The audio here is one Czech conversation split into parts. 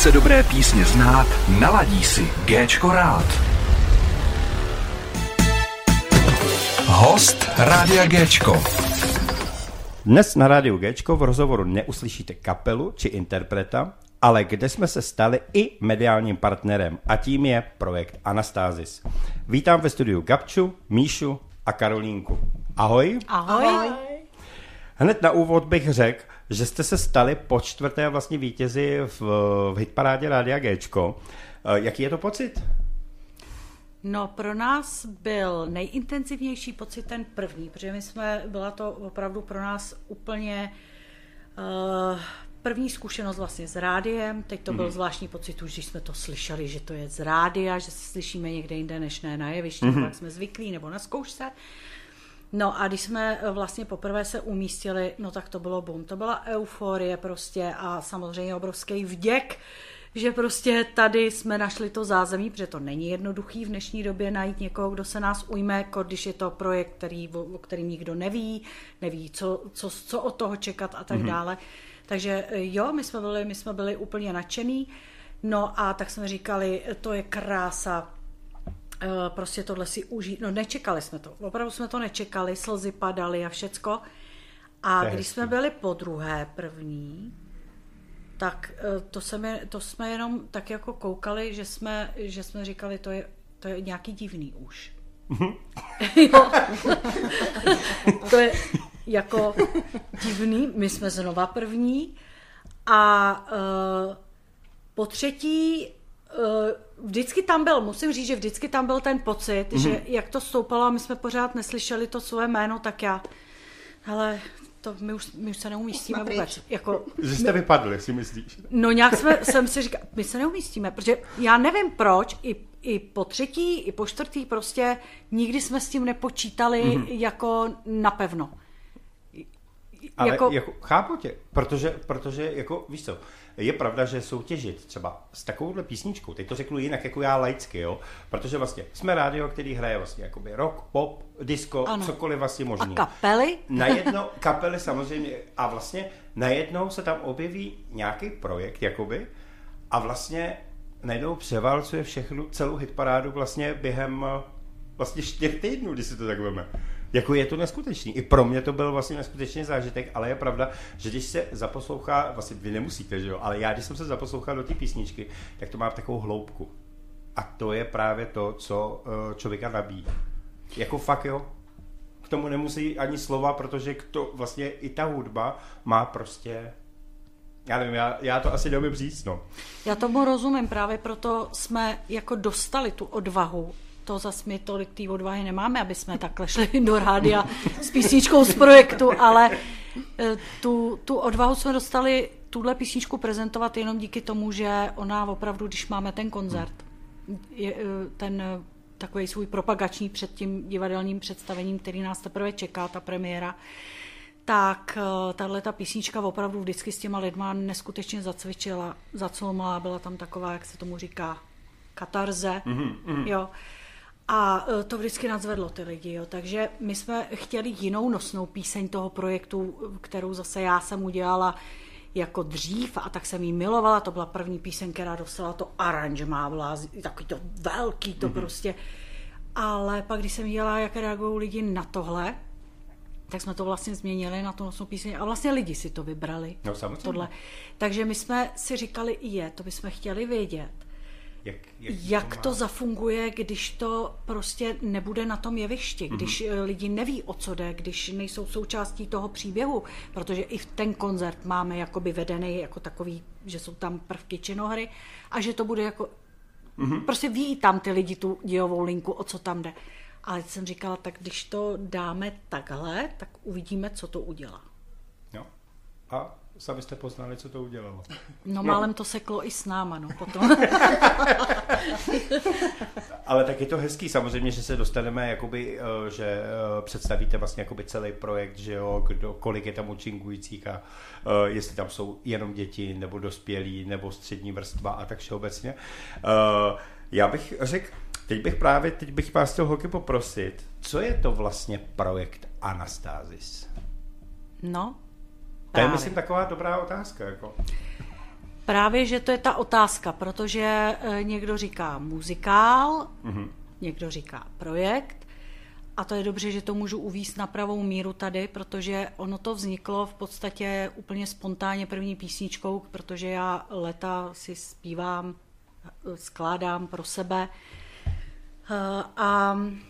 Chce dobré písně znát, naladí si Géčko rád. Host Rádia Géčko. Dnes na rádiu Géčko v rozhovoru neuslyšíte kapelu či interpreta, ale kde jsme se stali i mediálním partnerem a tím je projekt Anastázis. Vítám ve studiu Gabču, Míšu a Karolínku. Ahoj. Ahoj. Ahoj. Hned na úvod bych řekl, že jste se stali po čtvrté vlastně vítězi v, v hitparádě Rádia Géčko. Eh, jaký je to pocit? No, pro nás byl nejintenzivnější pocit ten první, protože my jsme, byla to opravdu pro nás úplně uh, první zkušenost vlastně s rádiem. Teď to byl mm. zvláštní pocit už, když jsme to slyšeli, že to je z rádia, že se slyšíme někde jinde než ne na jevišti, mm. jak jsme zvyklí, nebo na zkoušce. No a když jsme vlastně poprvé se umístili, no tak to bylo bum. To byla euforie prostě a samozřejmě obrovský vděk, že prostě tady jsme našli to zázemí, protože to není jednoduchý v dnešní době najít někoho, kdo se nás ujme, když je to projekt, který, o kterým nikdo neví, neví, co, co, co od toho čekat a tak mm-hmm. dále. Takže jo, my jsme byli, my jsme byli úplně nadšený. No a tak jsme říkali, to je krása, eh, prostě tohle si užít. No nečekali jsme to, opravdu jsme to nečekali, slzy padaly a všecko. A když jsme byli po druhé první, tak eh, to, jsme, to jsme jenom tak jako koukali, že jsme, že jsme říkali, to je, to je nějaký divný už. jo. to je jako divný, my jsme znova první a uh, po třetí uh, vždycky tam byl, musím říct, že vždycky tam byl ten pocit, mm-hmm. že jak to stoupalo a my jsme pořád neslyšeli to svoje jméno, tak já, ale to my už, my už se neumístíme vůbec. Jako, že jste vypadli, si myslíš? No nějak jsme, jsem si říkal, my se neumístíme, protože já nevím proč, i, i po třetí, i po čtvrtý prostě nikdy jsme s tím nepočítali mm-hmm. jako napevno. Ale jako... jako chápu tě, protože, protože jako, víš co, je pravda, že soutěžit třeba s takovouhle písničkou, teď to řeknu jinak jako já laicky, jo, protože vlastně jsme rádio, který hraje vlastně jakoby rock, pop, disco, ano. cokoliv vlastně možný. A kapely? Najednou, kapely samozřejmě, a vlastně najednou se tam objeví nějaký projekt, jakoby, a vlastně najednou převálcuje všechnu, celou hitparádu vlastně během vlastně čtyř týdnů, když si to tak veme. Jako je to neskutečný. I pro mě to byl vlastně neskutečný zážitek, ale je pravda, že když se zaposlouchá, vlastně vy nemusíte, že jo, ale já, když jsem se zaposlouchal do té písničky, tak to má takovou hloubku. A to je právě to, co uh, člověka nabíjí. Jako fakt, jo. K tomu nemusí ani slova, protože to vlastně i ta hudba má prostě já nevím, já, já to asi neumím říct, no. Já tomu rozumím, právě proto jsme jako dostali tu odvahu to zase my tolik té odvahy nemáme, aby jsme takhle šli do rádia s písničkou z projektu, ale e, tu, tu odvahu jsme dostali tuhle písničku prezentovat jenom díky tomu, že ona opravdu, když máme ten koncert, je, e, ten e, takový svůj propagační před tím divadelním představením, který nás teprve čeká, ta premiéra, tak tahle ta písnička opravdu vždycky s těma lidma neskutečně zacvičila, zaclomala, byla tam taková, jak se tomu říká, katarze, mm-hmm. jo. A e, to vždycky nadzvedlo ty lidi, jo. takže my jsme chtěli jinou nosnou píseň toho projektu, kterou zase já jsem udělala jako dřív a tak jsem jí milovala, to byla první píseň, která dostala to aranžmá, byla takový to velký, to mm-hmm. prostě. Ale pak, když jsem dělala, jak reagují lidi na tohle, tak jsme to vlastně změnili na tu nosnou píseň a vlastně lidi si to vybrali. No samozřejmě. Tohle. Takže my jsme si říkali, je, to bychom chtěli vědět. Jak, jak, jak to, to zafunguje, když to prostě nebude na tom jevišti, mm-hmm. když eh, lidi neví, o co jde, když nejsou součástí toho příběhu, protože i v ten koncert máme jakoby vedený jako takový, že jsou tam prvky činohry a že to bude jako, mm-hmm. prostě ví tam ty lidi tu dějovou linku, o co tam jde. Ale jsem říkala, tak když to dáme takhle, tak uvidíme, co to udělá. Jo. A sami jste poznali, co to udělalo. No málem to seklo i s náma, no potom. Ale tak je to hezký samozřejmě, že se dostaneme, jakoby, eh, že eh, představíte vlastně jakoby celý projekt, že jo, kdo, kolik je tam účinkujících a uh, jestli tam jsou jenom děti, nebo dospělí, nebo střední vrstva a tak všeobecně. Já bych řekl, teď bych právě, teď bych vás chtěl holky poprosit, co je to vlastně projekt Anastázis? No, to je, myslím, taková dobrá otázka. Jako. Právě, že to je ta otázka, protože eh, někdo říká muzikál, mm-hmm. někdo říká projekt, a to je dobře, že to můžu uvíst na pravou míru tady, protože ono to vzniklo v podstatě úplně spontánně první písničkou, protože já leta si zpívám, skládám pro sebe. Eh, a eh,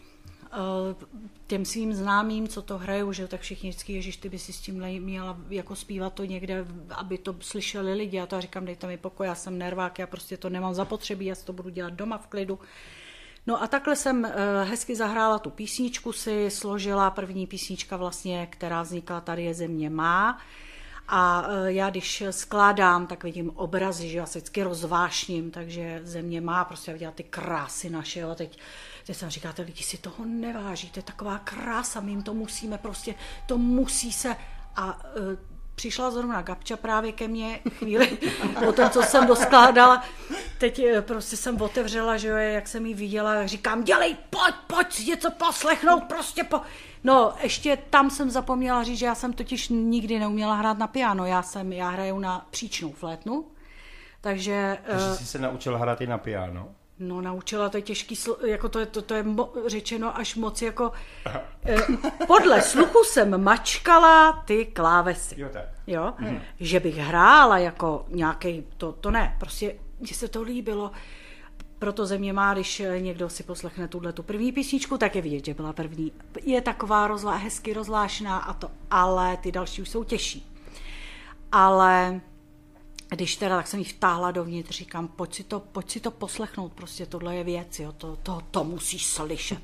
těm svým známým, co to hrajou, že tak všichni vždycky, Ježíš, ty by si s tím měla jako zpívat to někde, aby to slyšeli lidi. Já to říkám, dejte mi pokoj, já jsem nervák, já prostě to nemám zapotřebí, já si to budu dělat doma v klidu. No a takhle jsem eh, hezky zahrála tu písničku si, složila první písnička vlastně, která vznikla Tady je země má. A eh, já když skládám, tak vidím obrazy, že já se vždycky rozvášním, takže země má prostě viděla ty krásy naše. Jo. Teď, teď jsem říká, ty lidi si toho neváží, to je taková krása, my jim to musíme prostě, to musí se. A eh, přišla zrovna Gabča právě ke mně chvíli po tom, co jsem doskládala. Teď eh, prostě jsem otevřela, že jo, jak jsem ji viděla, říkám, dělej, pojď, pojď něco poslechnout, prostě po... No, ještě tam jsem zapomněla říct, že já jsem totiž nikdy neuměla hrát na piano, já jsem, já hraju na příčnou flétnu, takže... Takže eh, jsi se naučila hrát i na piano? No naučila, to je těžký, jako to je, to, to je mo, řečeno až moc jako... Eh, podle sluchu jsem mačkala ty klávesy. Jo, tak. Jo? Mm. Že bych hrála jako nějaký, to, to ne, prostě mně se to líbilo. Proto země má, když někdo si poslechne tuhle tu první písničku, tak je vidět, že byla první. Je taková rozlá, hezky rozlášná a to, ale ty další už jsou těžší. Ale když teda, tak jsem ji vtáhla dovnitř, říkám, pojď si to, pojď si to poslechnout, prostě tohle je věc, jo, to, to, to musíš slyšet.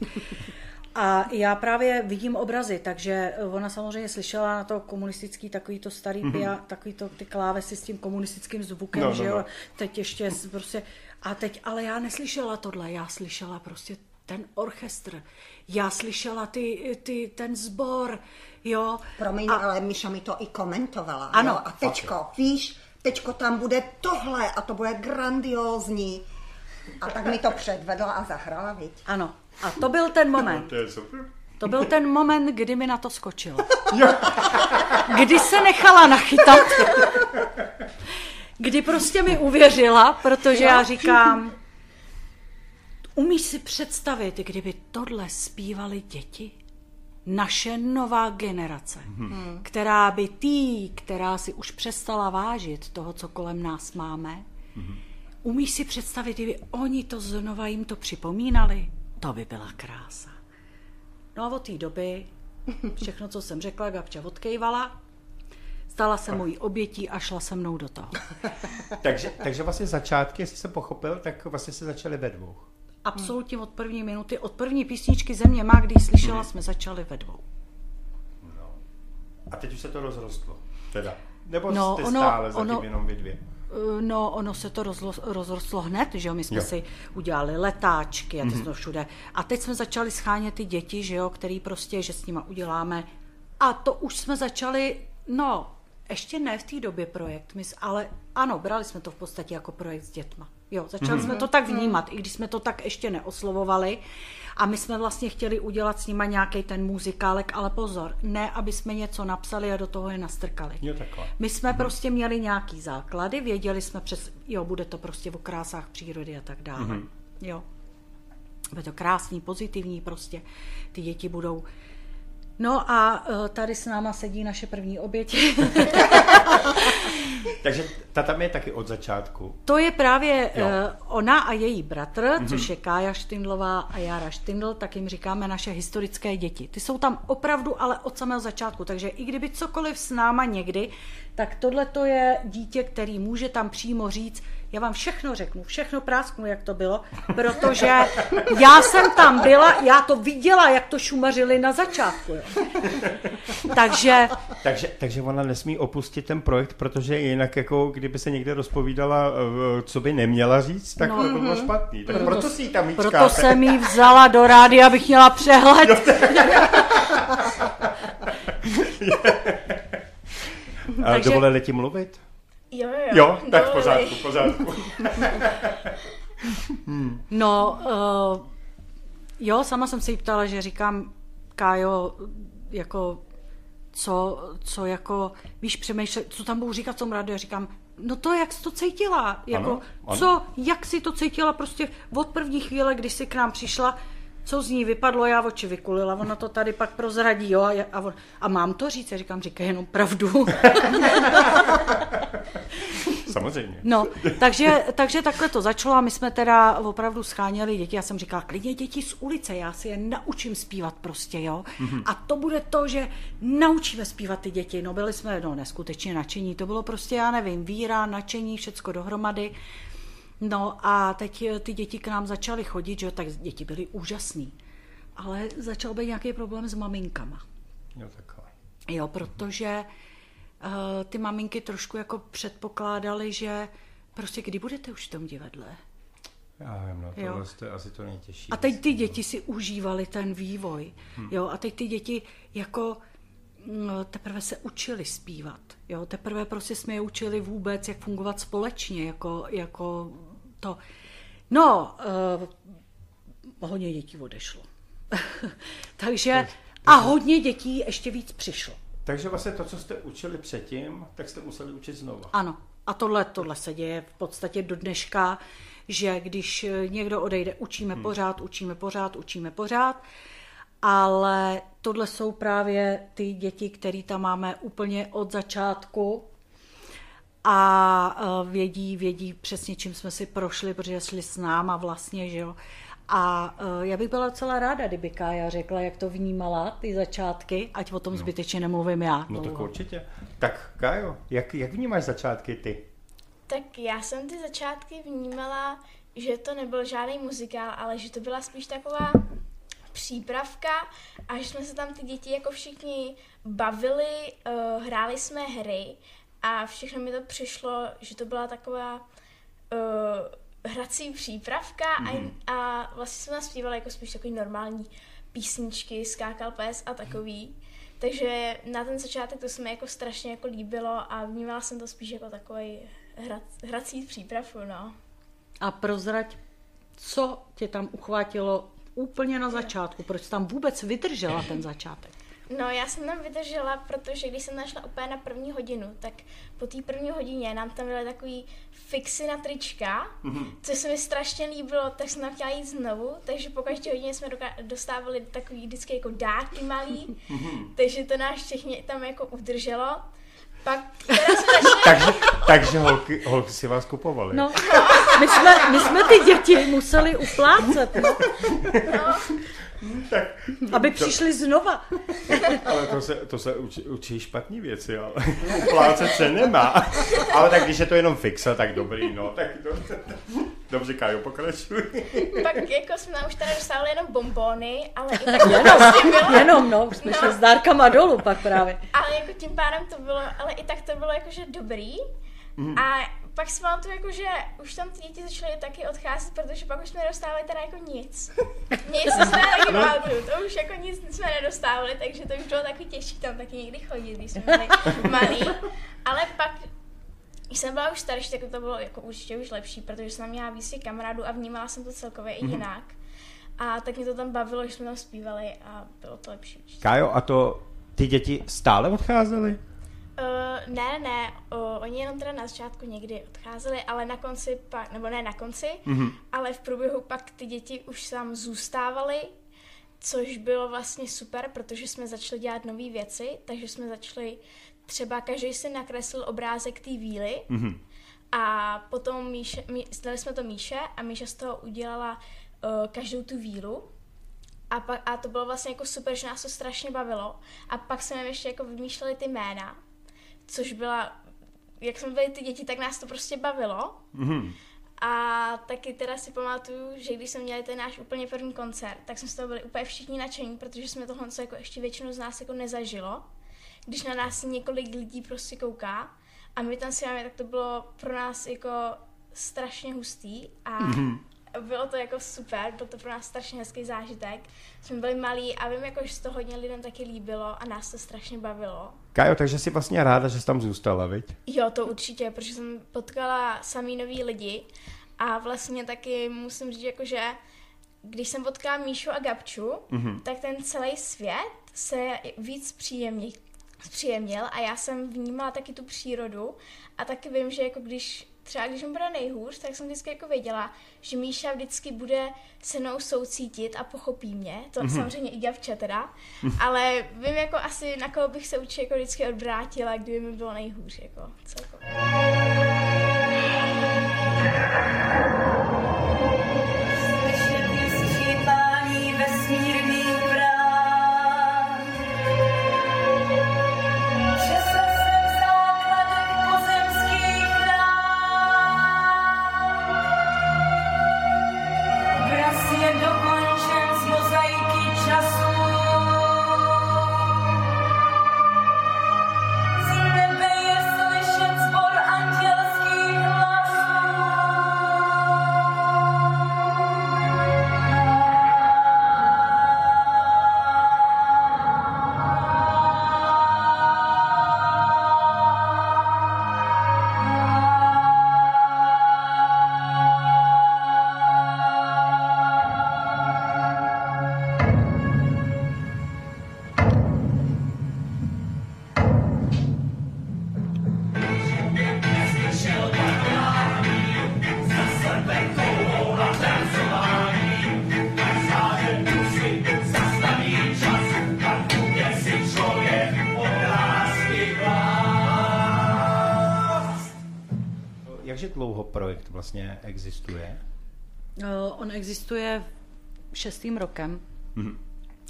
A já právě vidím obrazy, takže ona samozřejmě slyšela na to komunistický takový to starý mm-hmm. pia, takový to ty klávesy s tím komunistickým zvukem, no, no, že jo, no. teď ještě prostě, a teď, ale já neslyšela tohle, já slyšela prostě ten orchestr, já slyšela ty, ty, ten sbor, jo. Promiň, a, ale Miša mi to i komentovala, ano. Jo? A teďko, okay. víš, teďko tam bude tohle a to bude grandiózní. A tak mi to předvedla a zahrála, viď? Ano. A to byl ten moment. To je super. To byl ten moment, kdy mi na to skočilo. Kdy se nechala nachytat. Kdy prostě mi uvěřila, protože já říkám, umíš si představit, kdyby tohle zpívali děti? Naše nová generace, hmm. která by tý, která si už přestala vážit toho, co kolem nás máme, hmm. umíš si představit, kdyby oni to znova jim to připomínali? To by byla krása. No a od té doby všechno, co jsem řekla, Gabča odkejvala, stala se mojí obětí a šla se mnou do toho. takže, takže vlastně začátky, jestli jsem pochopil, tak vlastně se začaly ve dvou. Absolutně od první minuty, od první písničky Země má, když slyšela, jsme začali ve dvou. No. A teď už se to rozrostlo, teda. Nebo no, jste ono, stále zatím ono, jenom vy dvě? Eh, no, ono se to rozlo, rozrostlo hned, že jo, my jsme jo. si udělali letáčky a to mm-hmm. jsme všude. A teď jsme začali schánět ty děti, že jo, který prostě, že s nima uděláme. A to už jsme začali, no, ještě ne v té době projekt, ale ano, brali jsme to v podstatě jako projekt s dětma. Jo, začali mm-hmm. jsme to tak vnímat, i když jsme to tak ještě neoslovovali. A my jsme vlastně chtěli udělat s nima nějaký ten muzikálek, ale pozor, ne, aby jsme něco napsali a do toho je nastrkali. Jo, takhle. My jsme mm-hmm. prostě měli nějaký základy, věděli jsme přes, jo, bude to prostě o krásách přírody a tak dále. Mm-hmm. Jo. Bude to krásný, pozitivní prostě. Ty děti budou No a e, tady s náma sedí naše první oběti. Takže ta tam je taky od začátku. To je právě jo. E, ona a její bratr, mm-hmm. což je Kája Štindlová a Jara Štindl, tak jim říkáme naše historické děti. Ty jsou tam opravdu ale od samého začátku, takže i kdyby cokoliv s náma někdy, tak tohle to je dítě, který může tam přímo říct, já vám všechno řeknu, všechno prásknu, jak to bylo, protože já jsem tam byla, já to viděla, jak to šumařili na začátku. Jo. Takže... takže... Takže ona nesmí opustit ten projekt, protože jinak jako kdyby se někde rozpovídala, eh, co by neměla říct, tak no, to by bylo mhm. špatný. Tak proto, proto si ji tam Proto jsem ji vzala do rády, abych měla přehled. A takže... dovolili ti mluvit? Jo, jo. Jo, tak v pořádku, v pořádku. hmm. No, uh, jo, sama jsem se jí ptala, že říkám, Kájo, jako, co, co jako, víš, přemýšlet, co tam budou říkat v tom rádiu. Já říkám, no to, jak jsi to cítila. Jako, Ano, ano. Co, jak si to cítila prostě od první chvíle, když jsi k nám přišla, co z ní vypadlo, já oči vykulila, ona to tady pak prozradí, jo, a, a, on, a mám to říct, já říkám, říkej jenom pravdu. Samozřejmě. No, takže, takže takhle to začalo a my jsme teda opravdu scháněli děti. Já jsem říkala, klidně děti z ulice, já si je naučím zpívat prostě, jo. Mm-hmm. A to bude to, že naučíme zpívat ty děti. No byli jsme, no neskutečně nadšení, to bylo prostě, já nevím, víra, nadšení, všecko dohromady. No a teď eh, ty děti k nám začaly chodit, že jo, tak děti byly úžasný. Ale začal být nějaký problém s maminkama. Jo, takhle. Jo, protože uh, ty maminky trošku jako předpokládaly, že prostě kdy budete už v tom divadle. Já vím, no Jo. tohle je asi to nejtěžší. A teď ty děti si užívaly ten vývoj. Jo, a teď ty děti jako mm, teprve se učili zpívat. Jo, teprve prostě jsme je učili vůbec, jak fungovat společně, jako, jako to. No, uh, hodně dětí odešlo. Takže a hodně dětí ještě víc přišlo. Takže vlastně to, co jste učili předtím, tak jste museli učit znova. Ano. A tohle, tohle se děje v podstatě do dneška, že když eh, někdo odejde, učíme hmm. pořád, učíme pořád, učíme pořád, ale tohle jsou právě ty děti, které tam máme úplně od začátku a eh, vědí, vědí přesně, čím jsme si prošli, protože šli s náma vlastně, že jo. A eh, já bych byla docela ráda, kdyby Kája řekla, jak to vnímala, ty začátky, ať o tom zbytečně nemluvím já. No tak dlouho. určitě. Tak Kájo, jak, jak vnímáš začátky ty? Tak já jsem ty začátky vnímala, že to nebyl žádný muzikál, ale že to byla spíš taková přípravka a že jsme se tam ty děti jako všichni bavili, uh, hráli jsme hry a všechno mi to přišlo, že to byla taková uh, hrací přípravka a, a vlastně jsme naspívali jako spíš takový normální písničky, skákal pes a takový. Takže na ten začátek to se mi jako strašně jako líbilo a vnímala jsem to spíš jako takový hra, hrací přípravku, no. A prozrať, co tě tam uchvátilo úplně na začátku, proč jsi tam vůbec vydržela ten začátek. No, já jsem tam vydržela, protože když jsem našla úplně na první hodinu, tak po té první hodině nám tam byly takový fixy na trička, co se mi strašně líbilo, tak jsem tam chtěla jít znovu, takže po každé hodině jsme dostávali takový vždycky jako dárky malý, takže to nás všechny tam jako udrželo. Pak Takže, takže holky, holky si vás kupovaly. No, my jsme, my jsme ty děti museli uplácet, no, Tak, aby přišli znova. ale to se, to se učí, učí špatný věci, ale uplácet se nemá. Ale tak když je to jenom fixa, tak dobrý, no. Tak to, dobře, Kájo, pokračuj. pak jako jsme tam už teda dostávali jenom bombóny, ale i tak to prostě bylo. Jenom, no, už jsme šli s dárkama dolů pak právě. Ale jako tím pádem to bylo, ale i tak to bylo jakože dobrý. Mm. A pak si pamatuju, jako, že už tam ty děti začaly taky odcházet, protože pak už jsme nedostávali teda jako nic. Nic jsme taky pamatuju, to už jako nic jsme nedostávali, takže to už bylo taky těžší tam taky někdy chodit, když jsme byli malí. Ale pak, když jsem byla už starší, tak to bylo jako určitě už lepší, protože jsem měla víc kamarádů a vnímala jsem to celkově i jinak. A tak mě to tam bavilo, že jsme tam zpívali a bylo to lepší. určitě. Kájo, a to ty děti stále odcházely? Uh, ne, ne, uh, oni jenom teda na začátku někdy odcházeli, ale na konci pak, nebo ne na konci, mm-hmm. ale v průběhu pak ty děti už tam zůstávaly, což bylo vlastně super, protože jsme začali dělat nové věci, takže jsme začali třeba každý si nakreslil obrázek té víly mm-hmm. a potom Míše, mí, dali jsme to Míše a Míša z toho udělala uh, každou tu vílu a, pak, a to bylo vlastně jako super, že nás to strašně bavilo. A pak jsme ještě jako vymýšleli ty jména, což byla, jak jsme byli ty děti, tak nás to prostě bavilo. Mhm. A taky teda si pamatuju, že když jsme měli ten náš úplně první koncert, tak jsme z toho byli úplně všichni nadšení, protože jsme tohle jako ještě většinu z nás jako nezažilo. Když na nás několik lidí prostě kouká a my tam si máme, tak to bylo pro nás jako strašně hustý a mm-hmm. bylo to jako super, byl to pro nás strašně hezký zážitek. Jsme byli malí a vím, jako, že se to hodně lidem taky líbilo a nás to strašně bavilo. Kájo, takže jsi vlastně ráda, že jsi tam zůstala, viď? Jo, to určitě, protože jsem potkala samý nový lidi a vlastně taky musím říct, jako, že když jsem potkala Míšu a Gabču, mm-hmm. tak ten celý svět se víc příjemní, zpříjemnil a já jsem vnímala taky tu přírodu a taky vím, že jako když třeba když mi bude nejhůř, tak jsem vždycky jako věděla, že Míša vždycky bude se mnou soucítit a pochopí mě. To mm-hmm. samozřejmě i Gavče teda. Ale vím jako asi, na koho bych se určitě jako vždycky odvrátila, kdyby mi bylo nejhůř. Jako celkově. On existuje šestým rokem.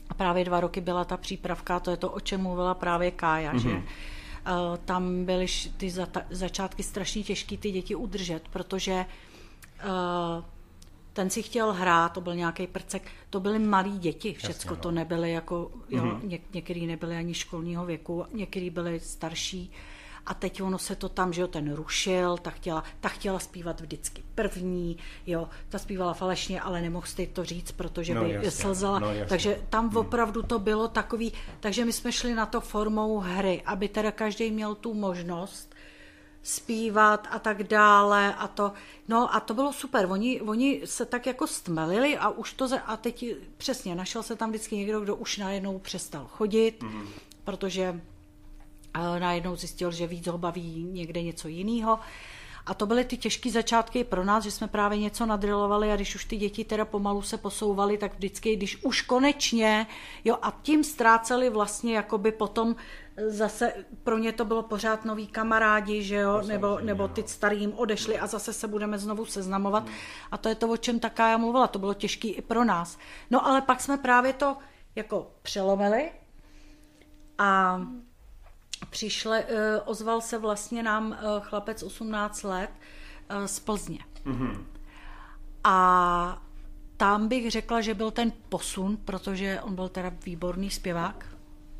A právě dva roky byla ta přípravka, to je to, o čem mluvila právě Kája, že eh, tam byly ty začátky strašně těžké ty děti udržet, protože eh, ten si chtěl hrát, to byl nějaký prcek, to byly malí děti, všecko no. to nebyly jako, jo, ně- některý nebyly ani školního věku, některý byli starší. A teď ono se to tam, že jo, ten rušil, ta chtěla, ta chtěla zpívat vždycky první, jo, ta zpívala falešně, ale nemohl jsi to říct, protože No, by jasně, slzala. no, jasně. takže tam opravdu to bylo takový, takže my jsme šli na to formou hry, aby teda každý měl tu možnost zpívat a tak dále a to, no a to bylo super, oni, oni se tak jako stmelili a už to, a teď přesně, našel se tam vždycky někdo, kdo už najednou přestal chodit, mm-hmm. protože a najednou zjistil, že víc ho baví někde něco jiného. A to byly ty těžké začátky pro nás, že jsme právě něco nadrilovali a když už ty děti teda pomalu se posouvaly, tak vždycky, když už konečně, jo, a tím ztráceli vlastně jakoby potom zase pro ně to bylo pořád noví kamarádi, že jo, nebo, nebo ty starý jim odešli a zase se budeme znovu seznamovat. A to je to, o čem taká já mluvila, to bylo těžké i pro nás. No ale pak jsme právě to jako přelomili a přišle, eh, ozval se vlastně nám eh, chlapec 18 let eh, z Plzně. Mm-hmm. A tam bych řekla, že byl ten posun, protože on byl teda výborný zpěvák,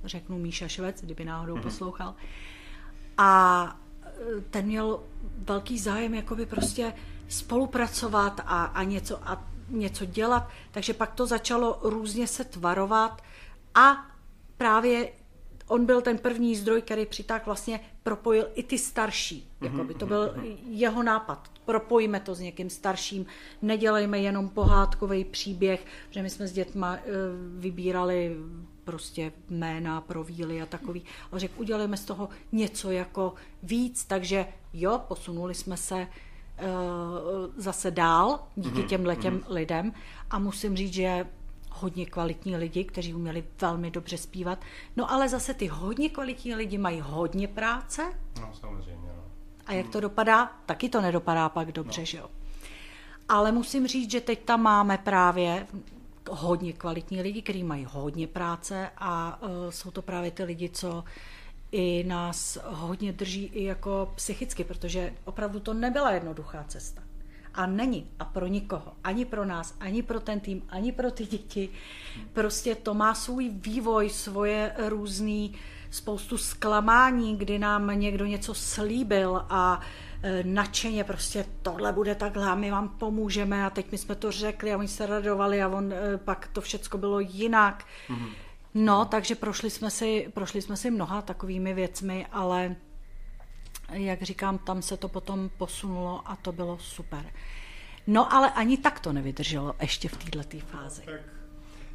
řeknu Míša Švec, kdyby náhodou mm-hmm. poslouchal. A ten měl velký zájem jakoby prostě spolupracovat a, a, něco, a něco dělat, takže pak to začalo různě se tvarovat a právě on byl ten první zdroj, který přitáhl vlastně propojil i ty starší. Jakoby to byl jeho nápad. Propojíme to s někým starším, nedělejme jenom pohádkový příběh, že my jsme s dětma eh, vybírali prostě jména pro víly a takový. A řekl, udělejme z toho něco jako víc, takže jo, posunuli jsme se eh, zase dál díky těm letěm lidem. A musím říct, že hodně kvalitní lidi, kteří uměli velmi dobře zpívat. No ale zase ty hodně kvalitní lidi mají hodně práce No, samozřejmě, no. a jak to dopadá? Taky to nedopadá pak dobře, no. že jo. Ale musím říct, že teď tam máme právě hodně kvalitní lidi, kteří mají hodně práce a uh, jsou to právě ty lidi, co i nás hodně drží i jako psychicky, protože opravdu to nebyla jednoduchá cesta. A není. A pro nikoho. Ani pro nás, ani pro ten tým, ani pro ty děti. Prostě to má svůj vývoj, svoje různý spoustu zklamání, kdy nám někdo něco slíbil a e, nadšeně prostě tohle bude takhle a my vám pomůžeme a teď my jsme to řekli a oni se radovali a on e, pak to všecko bylo jinak. Mm-hmm. No, takže prošli jsme, si, prošli jsme si mnoha takovými věcmi, ale jak říkám, tam se to potom posunulo a to bylo super. No ale ani tak to nevydrželo ještě v této fázi. Tak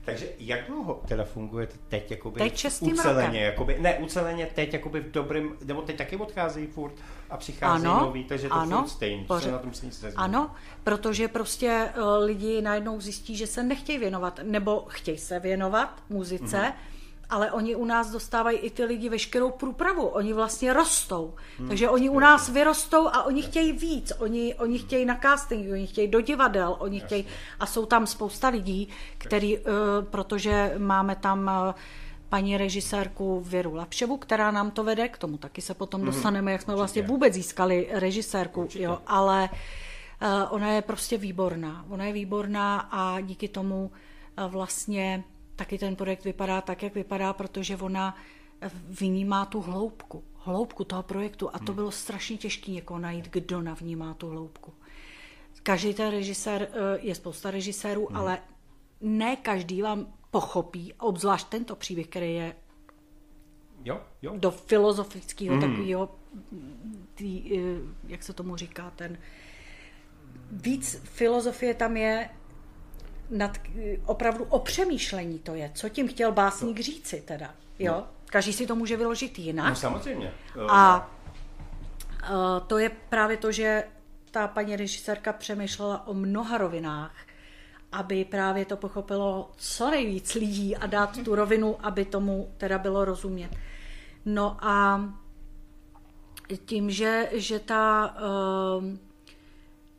Takže jak dlouho teda funguje teď jakoby Teď šestým uceleně, rokem. jakoby, ne, uceleně teď jakoby v dobrým, nebo teď taky odcházejí furt a přicházejí Ano, nový, takže to ano, furt stejný, pořád- na tom se nic nezmění. Ano, protože prostě eh, lidi najednou zjistí, že se nechtějí věnovat, nebo chtějí se věnovat muzice, Mhm. mm-hmm. Ale oni u nás dostávají i ty lidi veškerou průpravu. Oni vlastně rostou. Hmm, Takže oni u nás vyrostou a oni chtějí víc. Oni, oni chtějí na casting, oni chtějí do divadel, oni chtějí... A jsou tam spousta lidí, který, eh, protože máme tam eh, paní režisérku Věru Lapševu, která nám to vede, k tomu taky se potom dostaneme, jak jsme vlastně vůbec získali režisérku, jo, ale eh, ona je prostě výborná. Ona je výborná a díky tomu eh, vlastně taky ten projekt vypadá tak, jak vypadá, protože ona vnímá tu hloubku, hloubku toho projektu a to bylo strašně těžké někoho najít, kdo navnímá tu hloubku. Každý ten režisér, eh, je spousta režisérů, Hmm. ale ne každý vám pochopí, obzvlášť tento příběh, který je Jo, jo. do filozofického mm. takového, tý, eh, jak se tomu říká, ten víc filozofie tam je nad, opravdu o přemýšlení to je, co tím chtěl básník říci teda, jo? Každý si to může vyložit jinak. No samozřejmě. A uh, to je právě to, že ta paní režisérka přemýšlela o mnoha rovinách, aby právě to pochopilo co nejvíc lidí a dát tu rovinu, aby tomu teda bylo rozumět. No a tím, že, že ta uh,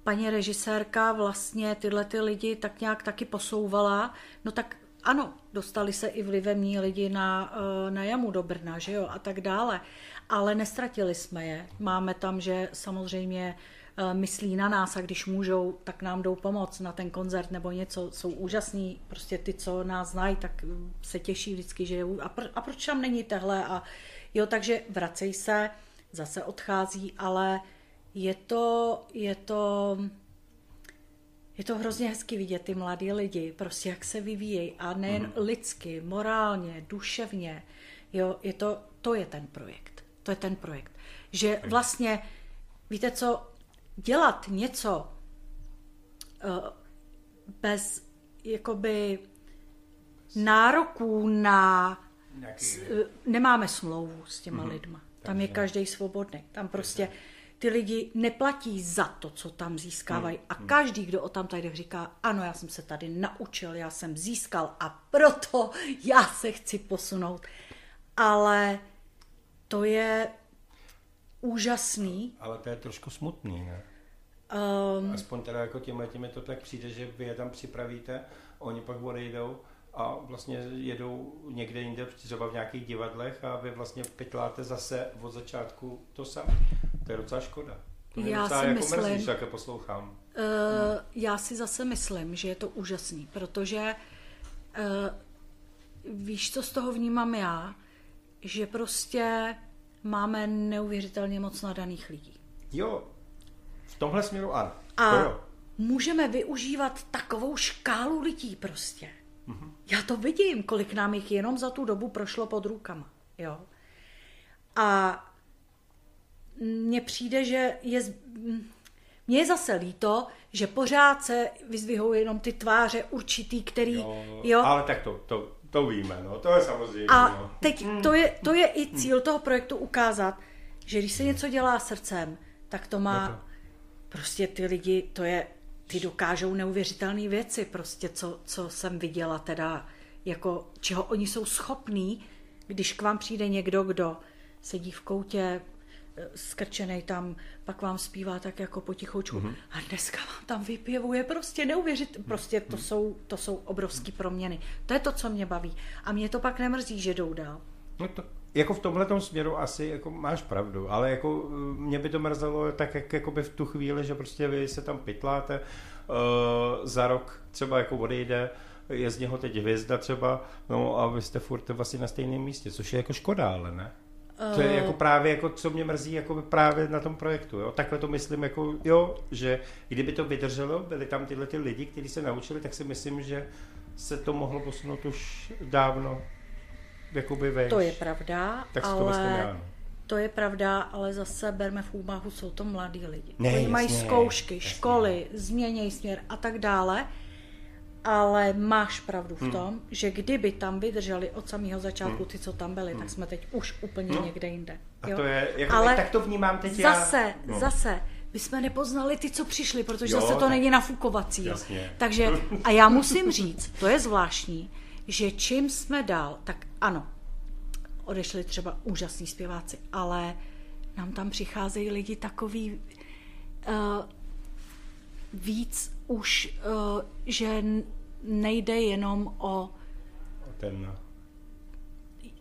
paní režisérka vlastně tyhle ty lidi tak nějak taky posouvala, no tak ano, dostali se i vlivemní lidi na, eh, na jamu do Brna, že jo, a tak dále. Ale nestratili jsme je. Máme tam, že samozřejmě eh, myslí na nás a když můžou, tak nám jdou pomoct na ten koncert nebo něco, jsou úžasní, prostě ty, co nás znají, tak mm, se těší vždycky, že a, pr- a proč tam není tehle? A jo, takže vracej se, zase odchází, ale je to, je to, je to hrozně hezky vidět ty mladí lidi, prostě jak se vyvíjejí a nejen mm. lidsky, morálně, duševně, jo, je to, to je ten projekt, to je ten projekt, že vlastně, víte co, dělat něco uh, bez jakoby nároků na s- eh, nemáme smlouvu s těma lidma. Tam je každý svobodný. Tam prostě ty lidi neplatí za to, co tam získávají. A každý, kdo o tam tady říká, ano, já jsem se tady naučil, já jsem získal a proto já se chci posunout. Ale to je úžasný. Ale to je trošku smutný, ne? Um, Aspoň teda jako těmhle těmi to tak přijde, že vy je tam připravíte, oni pak odejdou a vlastně jedou někde jinde, třeba v nějakých divadlech a vy vlastně pytláte zase od začátku to samé. To je docela škoda. To mě Já docela si jako myslím- mrzí, když také poslouchám. Uh, já si zase myslím, že je to úžasný, protože uh, víš, co z toho vnímám já, že prostě máme neuvěřitelně moc nadaných lidí. Jo, v tomhle směru ano. A To jo. můžeme využívat takovou škálu lidí prostě. Mhm. Já to vidím, kolik nám jich jenom za tu dobu prošlo pod rukama. Jo? A mně přijde, že je... Mně je zase líto, že pořád se vyzvihují jenom ty tváře určitý, který... Jo, jo? Ale tak to, to, to víme, no, to je samozřejmě. A no. teď to je, to je i cíl toho projektu ukázat, že když se něco dělá srdcem, tak to má prostě ty lidi, to je, ty dokážou neuvěřitelné věci, prostě co, co jsem viděla teda, jako čeho oni jsou schopní, když k vám přijde někdo, kdo sedí v koutě, skrčený tam, pak vám zpívá tak jako potichoučku. Mm-hmm. A dneska vám tam vypěvuje prostě neuvěřit. Prostě to jsou, to jsou obrovské proměny. To je to, co mě baví. A mě to pak nemrzí, že jdou dál. No to, jako v tomhle směru asi jako máš pravdu, ale jako eh, mě by to mrzelo tak, jak jakoby v tu chvíli, že prostě vy se tam pytláte, uh, za rok třeba jako odejde, je z něho teď hvězda třeba, no a vy jste furt vlastně na stejném místě, což je jako škoda, ale ne? To je jako právě, jako, co mě mrzí jako právě na tom projektu. Jo? Takhle to myslím, jako, jo, že kdyby to vydrželo, byli tam tyhle ty lidi, kteří se naučili, tak si myslím, že se to mohlo posunout už dávno jakoby vejš. To je pravda, Tak si to ale myslím já, no. to je pravda, ale zase berme v úvahu, jsou to mladí lidi. Ne, Oni mají jasně, zkoušky, jasně. školy, změnějí směr a tak dále. Ale máš pravdu v tom, že kdyby tam vydrželi od samého začátku ty, co tam byli, tak jsme teď už úplně někde jinde. A jo? to je, jako, ale tak to vnímám teď já. zase, No. zase, my jsme nepoznali ty, co přišli, protože Jo, zase to tak- není nafukovací. Jasně. Takže, a já musím říct, to je zvláštní, že čím jsme dál, tak ano, odešli třeba úžasní zpěváci, ale nám tam přicházejí lidi takový uh, víc už, uh, že nejde jenom o, Ten,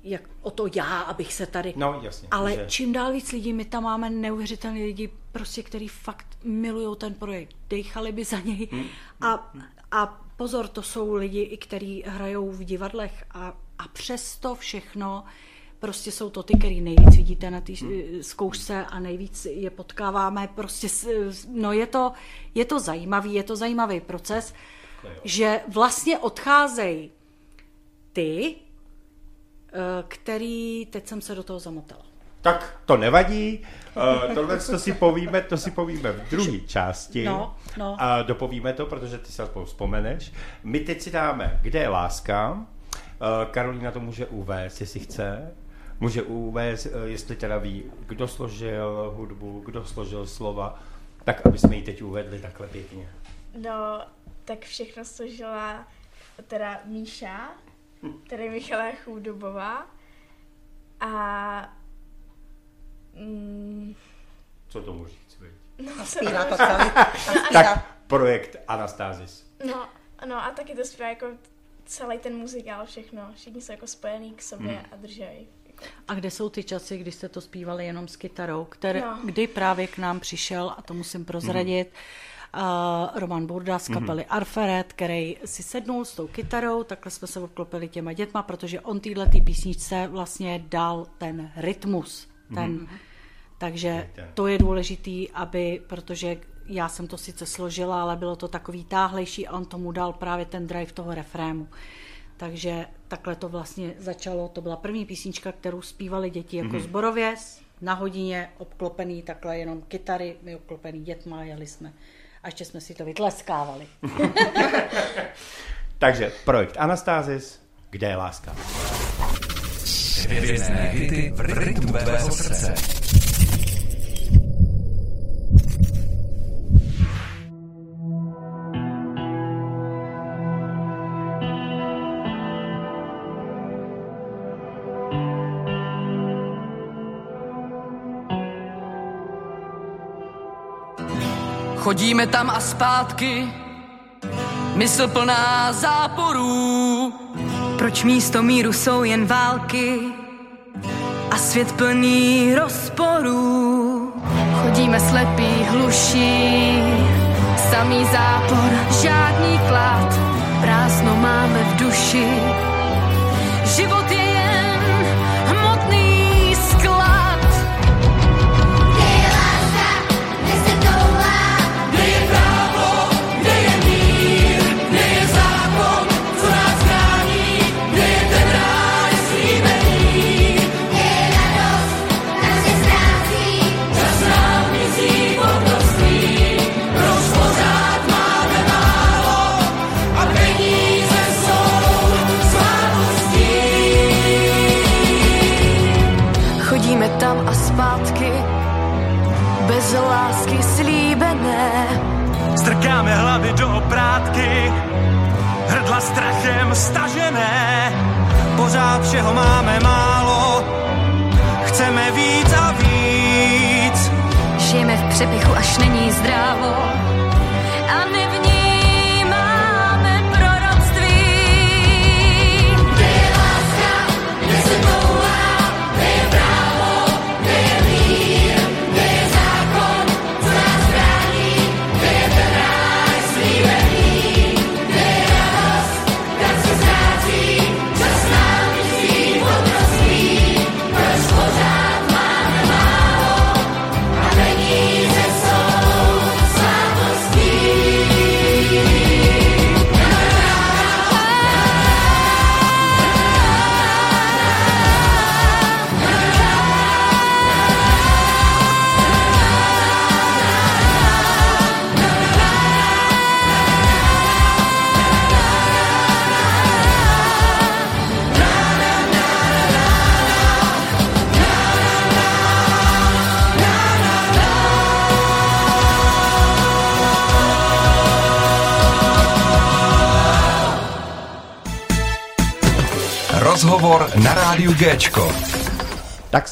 jak, o to já, abych se tady... no jasně. Ale že, čím dál víc lidí, my tam máme neuvěřitelné lidi, prostě, který fakt milují ten projekt, dejchali by za něj. Hmm. A, a pozor, to jsou lidi, i kteří hrajou v divadlech a, a přesto všechno prostě jsou to ty, který nejvíc vidíte na té Hmm. zkoušce a nejvíc je potkáváme. Prostě, no je to, je to zajímavý, je to zajímavý proces, že vlastně odcházejí ty, eh, který, teď jsem se do toho zamotala. Tak to nevadí, uh, tohle to si povíme, to si povíme v druhé části. No, no. A dopovíme to, protože ty se aspoň vzpomeneš. My teď si dáme, kde je láska. Uh, Karolína to může uvést, jestli chce. Může uvést, uh, jestli teda ví, kdo složil hudbu, kdo složil slova, tak aby jsme ji teď uvedli takhle pěkně. No, tak všechno složila teda Míša, tedy Michala Chudobová. A mm, Co tomu říct, viď? Zpívá to celý. Tak projekt Anastázis. no, no a taky to zpívá jako celý ten muzikál, všechno. Všichni jsou jako spojený k sobě Hmm. a držej. A kde jsou ty časy, kdy jste to zpívali jenom s kytarou, které, No. kdy právě k nám přišel, a to musím prozradit, uh, Roman Burda z kapely Arferet, který si sednul s tou kytarou, takhle jsme se obklopili těma dětma, protože on týhle tý písničce vlastně dal ten rytmus, ten, takže to je důležitý, aby, protože já jsem to sice složila, ale bylo to takový táhlejší a on tomu dal právě ten drive toho refrému. Takže takhle to vlastně začalo. To byla první písnička, kterou zpívali děti jako mm-hmm. zborově, na hodině, obklopený takhle jenom kytary, my obklopený dětma, jeli jsme. A ještě jsme si to vytleskávali. Takže projekt Anastázis, kde je láska? Hvězdné hity v rytmu tvého srdce. Chodíme tam a zpátky, mysl plná záporů. Proč místo míru jsou jen války a svět plný rozporů? Chodíme slepí, hluší, samý zápor, žádný klad, prázdno máme v duši. Život je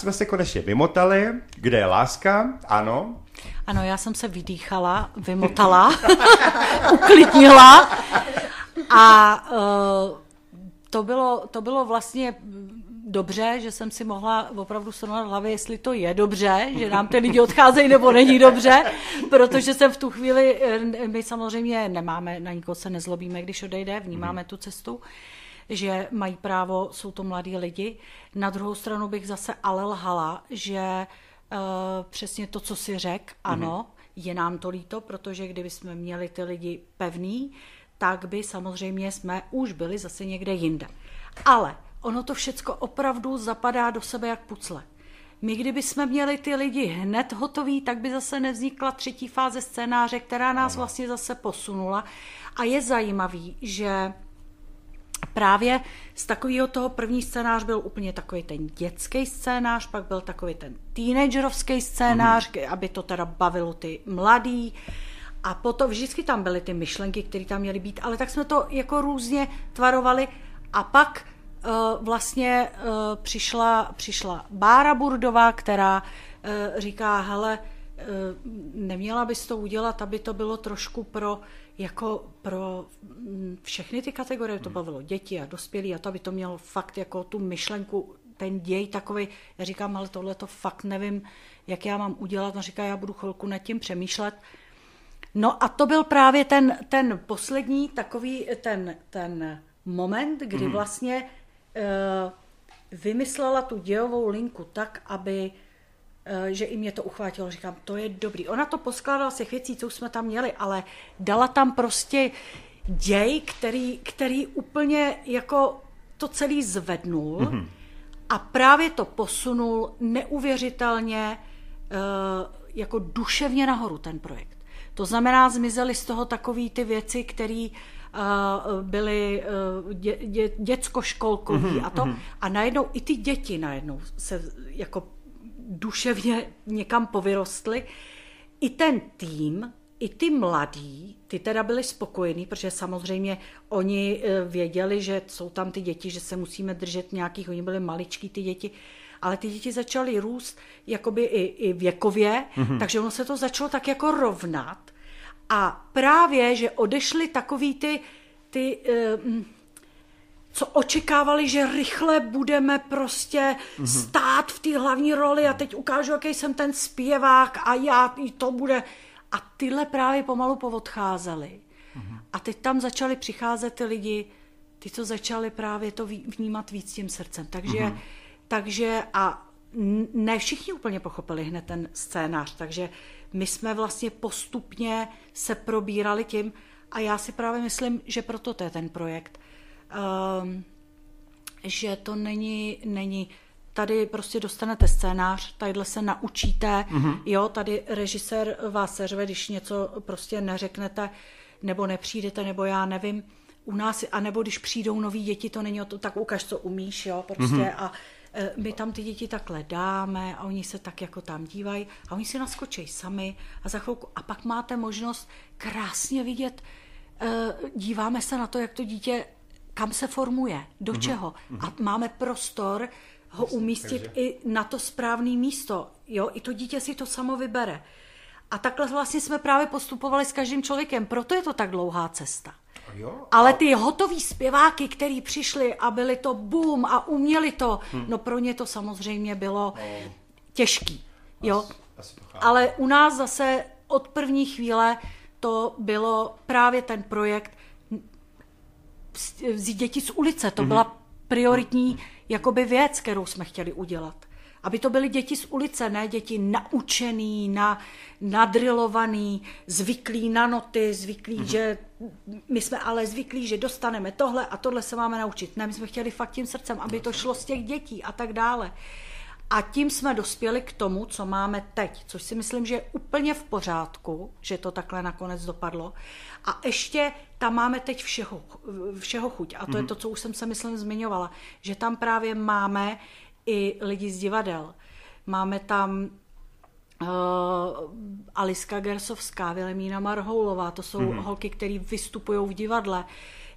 jsme se konečně vymotali. Kde je láska? Ano. Ano, já jsem se vydýchala, vymotala, uklidnila a uh, to, bylo, to bylo vlastně dobře, že jsem si mohla opravdu srovnat hlavě, jestli to je dobře, že nám ty lidi odcházejí nebo není dobře, protože jsem v tu chvíli, eh, my samozřejmě nemáme, na nikoho se nezlobíme, když odejde, vnímáme tu cestu, že mají právo, jsou to mladí lidi. Na druhou stranu bych zase ale lhala, že uh, přesně to, co si řek, ano, je nám to líto, protože kdyby jsme měli ty lidi pevný, tak by samozřejmě jsme už byli zase někde jinde. Ale ono to všecko opravdu zapadá do sebe jak pucle. My kdyby jsme měli ty lidi hned hotový, tak by zase nevznikla třetí fáze scénáře, která nás vlastně zase posunula. A je zajímavý, že právě z takového toho první scénář byl úplně takový ten dětský scénář, pak byl takový ten teenagerovský scénář, mm. aby to teda bavilo ty mladý. A potom vždycky tam byly ty myšlenky, které tam měly být, ale tak jsme to jako různě tvarovali. A pak uh, vlastně uh, přišla, přišla Bára Burdová, která uh, říká, hele, uh, neměla bys to udělat, aby to bylo trošku pro jako pro mm, všechny ty kategorie, to bavilo děti a dospělí a to, aby to mělo fakt jako tu myšlenku, ten děj takový. Já říkám, ale tohle to fakt nevím, jak já mám udělat. On říká, já budu chvilku nad tím přemýšlet. No a to byl právě ten, ten poslední takový ten, ten moment, kdy Mhm. vlastně uh, vymyslela tu dějovou linku tak, aby že i mě to uchvátilo, říkám, to je dobrý. Ona to poskládala z těch věcí, co už jsme tam měli, ale dala tam prostě děj, který, který úplně jako to celý zvednul Mhm. a právě to posunul neuvěřitelně eh, jako duševně nahoru ten projekt. To znamená, zmizely z toho takové ty věci, které uh, byly uh, dě, dě, děcko-školkový Mhm, a to. mhm. A najednou i ty děti najednou se jako duševně někam povyrostly. I ten tým, i ty mladí, ty teda byli spokojení, protože samozřejmě oni eh, věděli, že jsou tam ty děti, že se musíme držet nějakých, oni byli maličký ty děti, ale ty děti začaly růst jakoby i, i věkově, Mhm. takže ono se to začalo tak jako rovnat. A právě, že odešly takový ty, ty eh, co očekávali, že rychle budeme prostě Mhm. stát v té hlavní roli a teď ukážu, jaký jsem ten zpěvák a já, i to bude. A tyhle právě pomalu poodcházely. A teď tam začaly přicházet ty lidi, ty, co začali právě to vnímat víc tím srdcem. Takže, Mhm. takže a ne všichni úplně pochopili hned ten scénář, takže my jsme vlastně postupně se probírali tím a já si právě myslím, že proto to je ten projekt. Um, že to není, není tady prostě dostanete scénář, tadyhle se naučíte, Mhm. jo, tady režisér vás seřve, když něco prostě neřeknete, nebo nepřijdete, nebo já nevím, u nás, anebo když přijdou noví děti, to není o to, tak ukaž, co umíš, jo, prostě Mhm. a e, my tam ty děti takhle dáme a oni se tak jako tam dívají a oni si naskočí sami a za chvilku a pak máte možnost krásně vidět, e, díváme se na to, jak to dítě kam se formuje, do Mhm. čeho. A máme prostor ho umístit takže- i na to správné místo. Jo, i to dítě si to samo vybere. A takhle vlastně jsme právě postupovali s každým člověkem, proto je to tak dlouhá cesta. Jo? Ale ty hotový zpěváky, který přišli a byli to boom a uměli to, Hm. no pro ně to samozřejmě bylo těžký. Jo? Asi. Ale u nás zase od první chvíle to bylo právě ten projekt vzít děti z ulice. To Mhm. byla prioritní jakoby věc, kterou jsme chtěli udělat. Aby to byly děti z ulice, ne děti naučený, na, nadrilovaný, zvyklí na noty, zvyklí, Mhm. že my jsme ale zvyklí, že dostaneme tohle a tohle se máme naučit. Ne, my jsme chtěli fakt tím srdcem, aby to šlo z těch dětí a tak dále. A tím jsme dospěli k tomu, co máme teď, což si myslím, že je úplně v pořádku, že to takhle nakonec dopadlo. A ještě tam máme teď všeho, všeho chuť. A to je Mhm. to, co už jsem se, myslím, zmiňovala. Že tam právě máme i lidi z divadel. Máme tam uh, Aliska Gersovská, Vilemína Marhoulová, to jsou Mhm. mm-hmm. holky, které vystupují v divadle.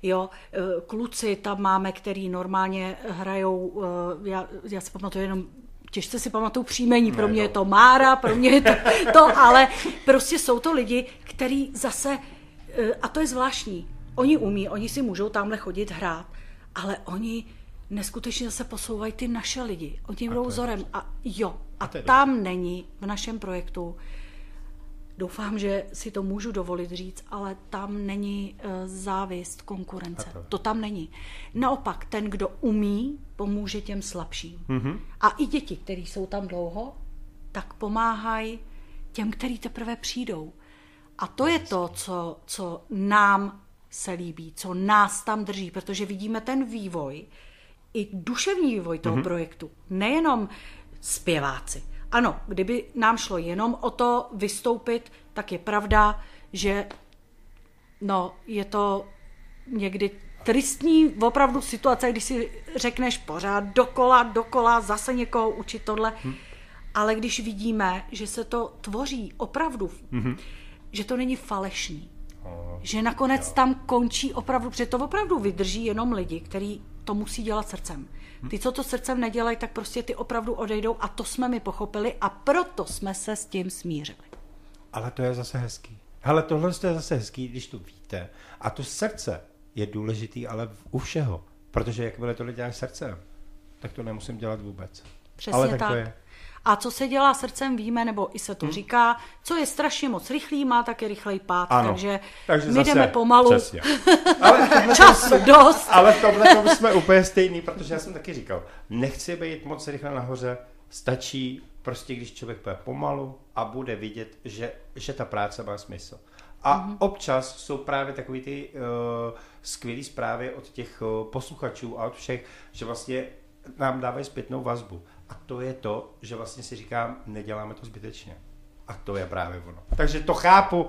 Jo, eh, kluci tam máme, který normálně hrajou, eh, já, já si pamatuju jenom těžce si pamatuju příjmení, pro mě je to Mára, pro mě je to, to ale prostě jsou to lidi, který zase, a to je zvláštní, oni umí, oni si můžou tamhle chodit hrát, ale oni neskutečně zase posouvají ty naše lidi. Oni budou vzorem. A jo, a je tam není v našem projektu, doufám, že si to můžu dovolit říct, ale tam není eh, závist, konkurence. A to- To tam není. Naopak, ten, kdo umí, pomůže těm slabším. Mhm. A i děti, které jsou tam dlouho, tak pomáhají těm, který teprve přijdou. A to je to, co, co nám se líbí, co nás tam drží, protože vidíme ten vývoj, i duševní vývoj toho mm-hmm. projektu. Nejenom zpěváci. Ano, kdyby nám šlo jenom o to vystoupit, tak je pravda, že no, je to někdy tristní opravdu situace, když si řekneš pořád dokola, dokola, zase někoho učit tohle. Hmm. Ale když vidíme, že se to tvoří opravdu, hmm. Že to není falešný, že nakonec jo. tam končí opravdu, protože to opravdu vydrží jenom lidi, kteří to musí dělat srdcem. Ty, co to srdcem nedělají, tak prostě ty opravdu odejdou a to jsme mi pochopili a proto jsme se s tím smířili. Ale to je zase hezký. Hele, tohle je zase hezký, když to víte. A to srdce je důležitý, ale u všeho. Protože jakmile to děláš srdcem, tak to nemusím dělat vůbec. Přesně ale tak, tak. to je. A co se dělá srdcem, víme, nebo i se to hmm. říká, co je strašně moc rychlý, má taky rychlej pád. Ano. Takže, Takže my zase, jdeme pomalu. Přesně. Ale, Času jsme, dost. ale v tomhle tom jsme úplně stejný, protože já jsem taky říkal, nechci být moc rychle nahoře, stačí prostě, když člověk půjde pomalu a bude vidět, že, že ta práce má smysl. A Mhm. mm-hmm. občas jsou právě takové ty uh, skvělé zprávy od těch uh, posluchačů a od všech, že vlastně nám dávají zpětnou vazbu. A to je to, že vlastně si říkám, neděláme to zbytečně. A to je právě ono. Takže to chápu, uh,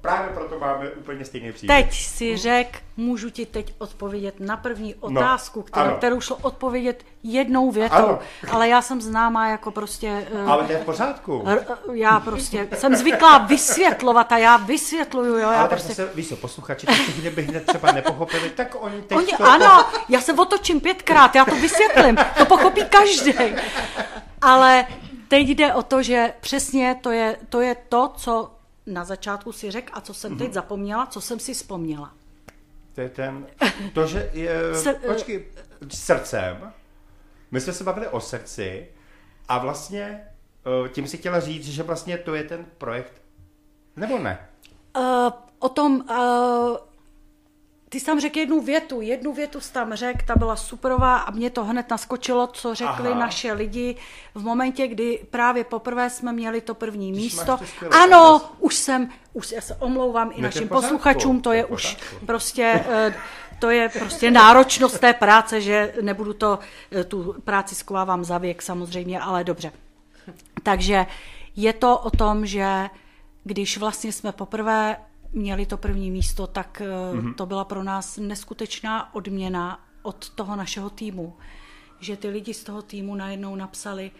právě proto máme úplně stejný příběh. Teď si řek, můžu ti teď odpovědět na první otázku, kterou, No, ano. kterou šlo odpovědět jednou větou, Ano. ale já jsem známá jako prostě... eh, Ale to je v pořádku. já prostě jsem zvyklá vysvětlovat a já vysvětluju, jo, já Ale tak prostě... zase, víš co, posluchači, kdyby hned třeba nepochopili, tak oni teď Oni, to ano, já se otočím pětkrát, já to vysvětlím, to pochopí každý. Ale teď jde o to, že přesně to je to, je to co na začátku si řekl a co jsem Mhm. teď zapomněla, co jsem si vzpomněla. To je ten, to, že je, Sr- počkej, srdcem, my jsme se bavili o srdci a vlastně eh, tím si chtěla říct, že vlastně to je ten projekt, nebo ne? Uh, o tom, uh, ty jsi tam řekl jednu větu, jednu větu jsi tam řekl, ta byla superová a mě to hned naskočilo, co řekli Aha. naše lidi v momentě, kdy právě poprvé jsme měli to první Když místo. Ano, tak už jsem, už já se omlouvám i našim pořádku, posluchačům, to je v už pořádku. prostě... eh, To je prostě náročnost té práce, že nebudu to, eh, tu práci skovávám za věk samozřejmě, ale dobře. Takže je to o tom, že když vlastně jsme poprvé měli to první místo, tak mm-hmm. to byla pro nás neskutečná odměna od toho našeho týmu. Že ty lidi z toho týmu najednou napsali,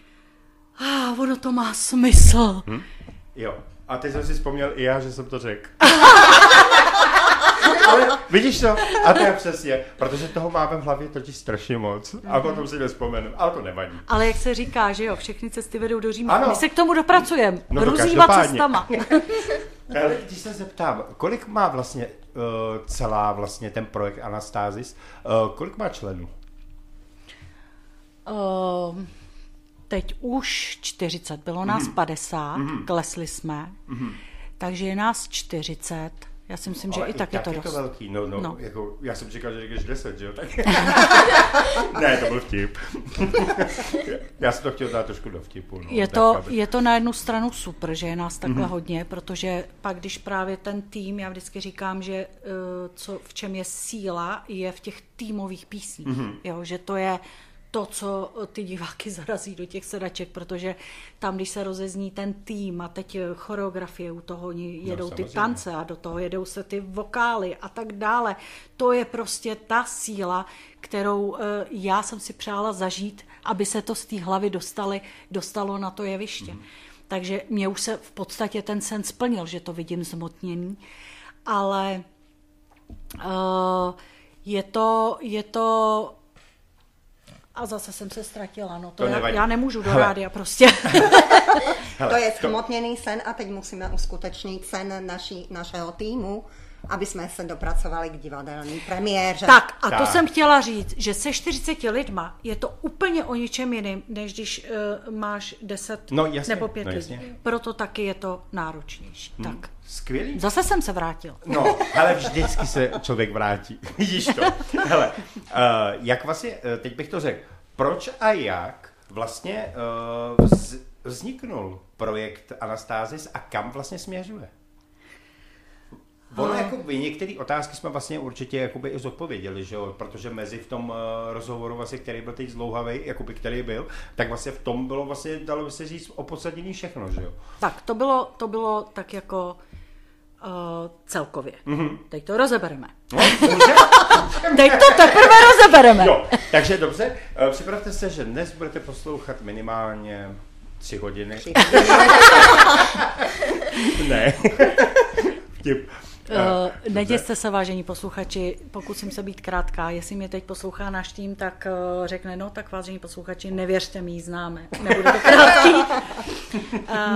a ah, ono to má smysl. Hm? Jo. A teď jsem si vzpomněl i já, že jsem to řekl. Ale vidíš to? A to je přesně, protože toho máme v hlavě totiž strašně moc. A potom si nespomenu. Ale to nevadí. Ale jak se říká, že jo, všechny cesty vedou do Říma. Ano. My se k tomu dopracujeme. No to Různýma cestama. Ale když se zeptám, kolik má vlastně uh, celá vlastně ten projekt Anastázis, uh, kolik má členů? Uh, teď už 40, bylo nás Mhm. 50, klesli jsme, takže je nás 40. Já si myslím, že Ale i tak je to je dost. to velký, no, no, No. Jako, já jsem čekal, že řekneš 10, že jo? Tak... ne, to byl vtip. já jsem to chtěl dát trošku do vtipu. No, Je tak to, aby- je to na jednu stranu super, že je nás takhle Mhm. hodně, protože pak, když právě ten tým, já vždycky říkám, že eh, co, v čem je síla, je v těch týmových písních. Mhm. Jo, že to je to, co ty diváky zarazí do těch sedaček, protože tam, když se rozezní ten tým a teď choreografie u toho, oni jedou ty samozřejmě. tance a do toho jedou se ty vokály a tak dále. To je prostě ta síla, kterou eh, já jsem si přála zažít, aby se to z té hlavy dostali, dostalo na to jeviště. Mm. takže mě už se v podstatě ten sen splnil, že to vidím zmotněný, ale uh, je to, je to a zase jsem se ztratila, no to, To já, já nemůžu do Hele. rádia prostě. to je smotněný sen a teď musíme uskutečnit sen naší, našeho týmu, aby jsme se dopracovali k divadelní premiéře. Tak a to Tak. jsem chtěla říct, že se 40 lidma je to úplně o něčem jiným, než když uh, máš 10 No, jasně, nebo 5 no, lidí. jasně. Proto taky je to náročnější. Tak. Skvělý. Zase jsem se vrátil. No, ale vždycky se člověk vrátí. Vidíš to? Hele, uh, jak vlastně, uh, teď bych to řekl, proč a jak vlastně uh, vz, vzniknul projekt Anastázis a kam vlastně směřuje? Ono, jako by některé otázky jsme vlastně určitě jakoby i zodpověděli, že jo? protože mezi v tom uh, rozhovoru, vlastně, který byl teď zlouhavý, jakoby, který byl, tak vlastně v tom bylo vlastně, dalo by se říct, opodstatnění všechno, že jo? Tak, to bylo, to bylo tak jako uh, celkově. Mhm. Mm-hmm. Teď to rozebereme. No? Teď to teprve rozebereme. Jo, takže dobře, eh, připravte se, že dnes budete poslouchat minimálně tři hodiny. Tři ne. Vtip. Uh, neděste se, vážení posluchači, pokusím se být krátká. Jestli mě teď poslouchá náš tým, tak uh, řekne, no tak vážení posluchači, nevěřte mi, známe. Nebude to krátký.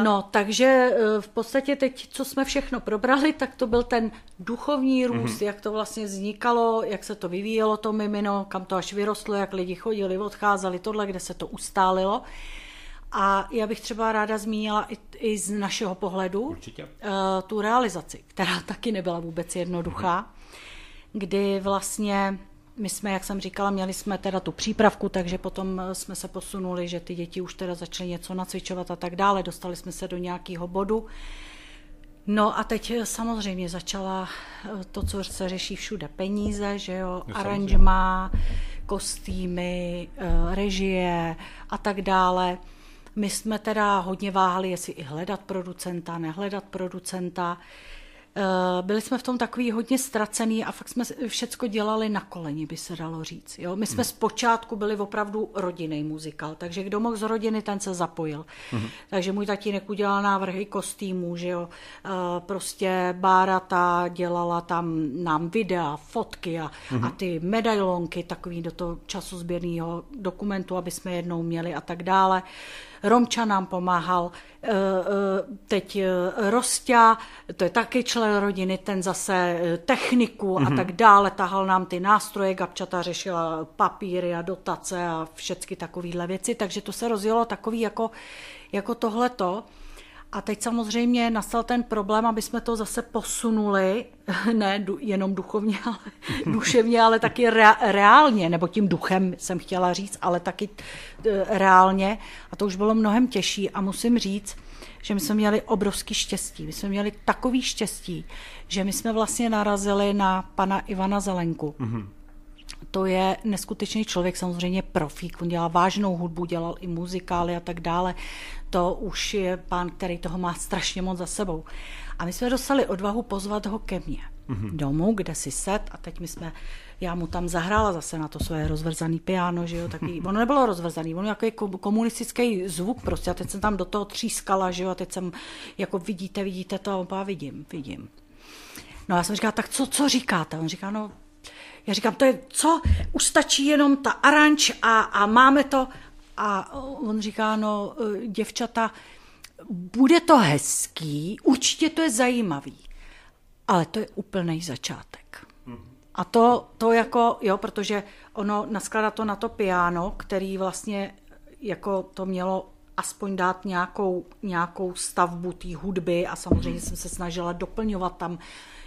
No, takže uh, v podstatě teď, co jsme všechno probrali, tak to byl ten duchovní růst, mm-hmm. jak to vlastně vznikalo, jak se to vyvíjelo to mimino, kam to až vyrostlo, jak lidi chodili, odcházeli, tohle, kde se to ustálilo. A já bych třeba ráda zmínila i, i z našeho pohledu Určitě. eh, tu realizaci, která taky nebyla vůbec jednoduchá, kdy vlastně my jsme, jak jsem říkala, měli jsme teda tu přípravku, takže potom eh, jsme se posunuli, že ty děti už teda začaly něco nacvičovat a tak dále, dostali jsme se do nějakého bodu. No a teď eh, samozřejmě začala to, co se řeší všude, peníze, že jo, samozřejmě. aranžma, kostýmy, režie a tak dále. My jsme teda hodně váhali, jestli i hledat producenta, nehledat producenta. Eh, Byli jsme v tom takový hodně ztracený a fakt jsme všecko dělali na koleni, by se dalo říct. Jo? My jsme Hmm. zpočátku byli opravdu rodinný muzikál, takže kdo mohl z rodiny, ten se zapojil. Takže můj tatínek udělal návrhy kostýmů, že jo. Eh, Prostě Bárata dělala tam nám videa, fotky a, a ty medailonky, takový do toho časozběrného dokumentu, aby jsme jednou měli a tak dále. Romča nám pomáhal, eh, eh, teď eh, Rostia, to je taky člen rodiny, ten zase techniku a tak dále, tahal nám ty nástroje, Gabčata řešila papíry a dotace a všechny takovéhle věci, takže to se rozjelo takový jako, jako tohleto. A teď samozřejmě nastal ten problém, aby jsme to zase posunuli, ne jenom duchovně, ale duševně, ale taky reálně, nebo tím duchem jsem chtěla říct, ale taky e, reálně. A to už bylo mnohem těžší a musím říct, že my jsme měli obrovský štěstí. My jsme měli takový štěstí, že my jsme vlastně narazili na pana Ivana Zelenku. Mm-hmm. To je neskutečný člověk, samozřejmě profík, on dělá vážnou hudbu, dělal i muzikály a tak dále. To už je pán, který toho má strašně moc za sebou. A my jsme dostali odvahu pozvat ho ke mně mm-hmm. domů, kde si set a teď my jsme, já mu tam zahrála zase na to své rozvrzaný piano, že jo, taky, ono nebylo rozvrzaný, ono jako komunistický zvuk prostě a teď jsem tam do toho třískala, že jo, a teď jsem, jako vidíte, vidíte to a vidím, vidím. No já jsem říkala, tak co, co říkáte? On říká, no, já říkám, to je co? Už stačí jenom ta aranž a, a máme to. A on říká, no, eh, děvčata, bude to hezký, určitě to je zajímavý, ale to je úplný začátek. A to, to jako, jo, protože ono naskládá to na to piano, který vlastně jako to mělo aspoň dát nějakou, nějakou stavbu té hudby a samozřejmě jsem se snažila doplňovat tam,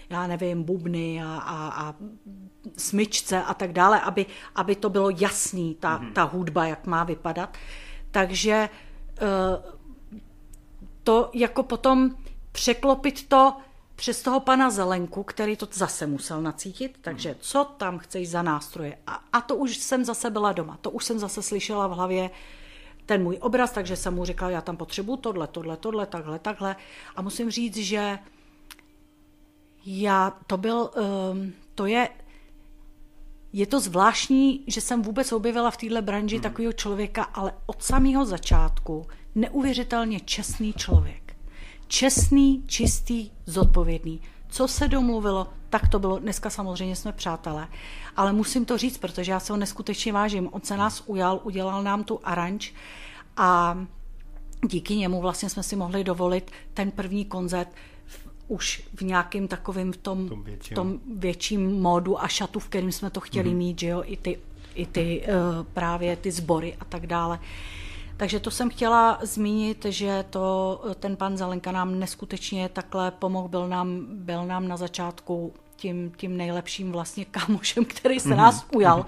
já nevím, bubny a, a, a smyčce a tak dále, aby, aby to bylo jasný, ta, ta hudba, jak má vypadat. Takže eh, to jako potom překlopit to přes toho pana Zelenku, který to zase musel nacítit, takže co tam chceš za nástroje. A, a to už jsem zase byla doma, to už jsem zase slyšela v hlavě ten můj obraz, takže jsem mu říkala, já tam potřebuji tohle, tohle, tohle, takhle, takhle. A musím říct, že já, to byl, um, to je, je to zvláštní, že jsem vůbec objevila v téhle branži mm. takového člověka, ale od samého začátku neuvěřitelně čestný člověk. Čestný, čistý, zodpovědný. Co se domluvilo, tak to bylo. Dneska samozřejmě jsme přátelé. Ale musím to říct, protože já se ho neskutečně vážím. On se nás ujal, udělal nám tu aranž a díky němu vlastně jsme si mohli dovolit ten první koncert už v nějakém takovém v tom, Tom větším. tom větším módu a šatu, v kterým jsme to chtěli mm-hmm. mít, že jo, i ty, i ty uh, právě ty sbory a tak dále. Takže to jsem chtěla zmínit, že to, ten pan Zelenka nám neskutečně takhle pomohl, byl nám, byl nám na začátku tím, tím nejlepším vlastně kámošem, který se nás ujal,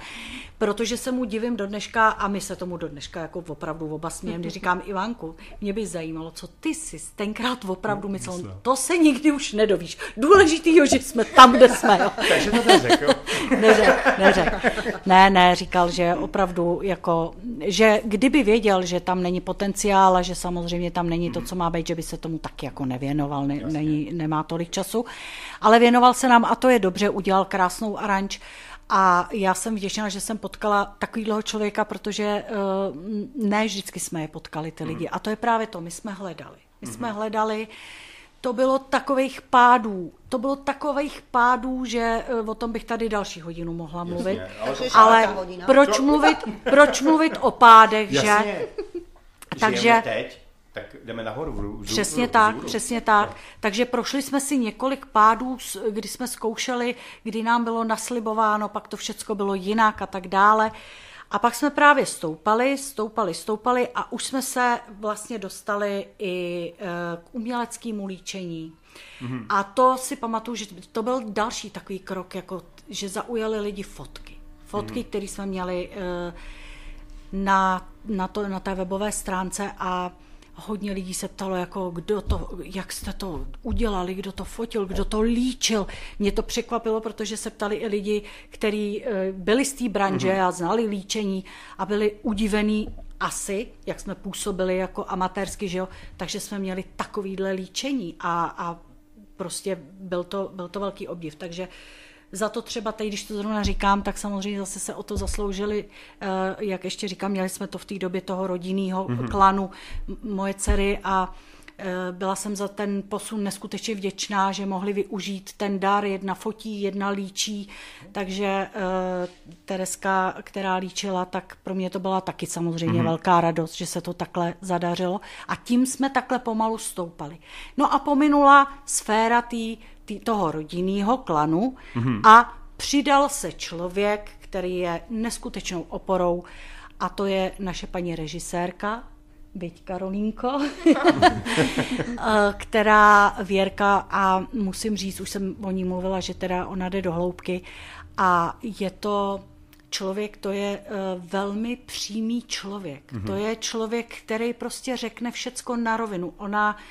protože se mu divím do dneška a my se tomu do dneška jako opravdu oba smějeme, když říkám Ivanku, mě by zajímalo, co ty si tenkrát opravdu myslel, to se nikdy už nedovíš. Důležitý je, že jsme tam, kde jsme. Jo. Takže to neřekl. Neřek, neřek. Ne, ne, říkal, že opravdu jako, že kdyby věděl, že tam není potenciál a že samozřejmě tam není to, co má být, že by se tomu taky jako nevěnoval, ne, není, nemá tolik času, ale věnoval se nám a to je dobře, udělal krásnou aranž a já jsem vděčná, že jsem potkala takovýhleho člověka, protože uh, ne vždycky jsme je potkali, ty lidi. A to je právě to, my jsme hledali. My jsme hledali, to bylo takových pádů, to bylo takových pádů, že eh, o tom bych tady další hodinu mohla mluvit. ale to- ale hodina. proč mluvit, proč mluvit o pádech, že? Jasně. Takže- Žijeme teď, tak jdeme nahoru. Vzhůru, Přesně vzhůru. tak, přesně tak. Takže prošli jsme si několik pádů, kdy jsme zkoušeli, kdy nám bylo naslibováno, pak to všecko bylo jinak a tak dále. A pak jsme právě stoupali, stoupali, stoupali a už jsme se vlastně dostali i eh, k uměleckému líčení. Mm-hmm. A to si pamatuju, že to byl další takový krok, jako, že zaujali lidi fotky. Fotky, mm-hmm. které jsme měli eh, na, na, to, na té webové stránce a hodně lidí se ptalo, jako kdo to, jak jste to udělali, kdo to fotil, kdo to líčil. Mě to překvapilo, protože se ptali i lidi, kteří eh, byli z té branže mm-hmm. a znali líčení a byli udivení asi, jak jsme působili jako amatérsky, že jo, takže jsme měli takovýhle líčení a, a prostě byl to, byl to velký obdiv. Takže za to třeba teď, když to zrovna říkám, tak samozřejmě zase se o to zasloužili, eh, jak ještě říkám, měli jsme to v té době toho rodinného mm-hmm. klanu moje dcery a eh, byla jsem za ten posun neskutečně vděčná, že mohli využít ten dar, jedna fotí, jedna líčí, takže eh, Tereska, která líčila, tak pro mě to byla taky samozřejmě mm-hmm. velká radost, že se to takhle zadařilo a tím jsme takhle pomalu stoupali. No a pominula sféra tý, tý, toho rodinného klanu mm-hmm. a přidal se člověk, který je neskutečnou oporou a to je naše paní režisérka, byť Karolínko, eh, která Věrka a musím říct, už jsem o ní mluvila, že teda ona jde do hloubky a je to člověk, to je uh, velmi přímý člověk. Mm-hmm. To je člověk, který prostě řekne všecko na rovinu. Ona uh,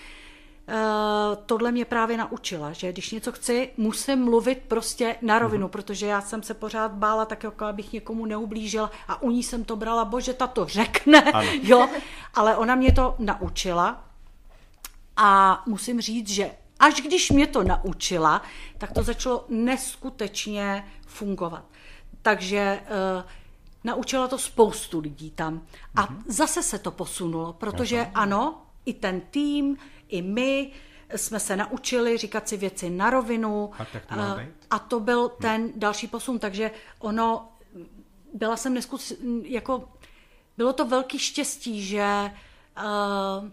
tohle mě právě naučila, že když něco chci, musím mluvit prostě na rovinu, mm-hmm. protože já jsem se pořád bála tak, jako abych někomu neublížila a u ní jsem to brala, bože, ta to řekne, Ano. jo, ale ona mě to naučila a musím říct, že až když mě to naučila, tak to začalo neskutečně fungovat. Takže uh, naučila to spoustu lidí tam. A mm-hmm. zase se to posunulo, protože Aha. ano, i ten tým, i my jsme se naučili říkat si věci na rovinu. A tak to má Eh, a to byl ten další posun, takže ono, byla jsem neskus, jako, bylo to velký štěstí, že uh,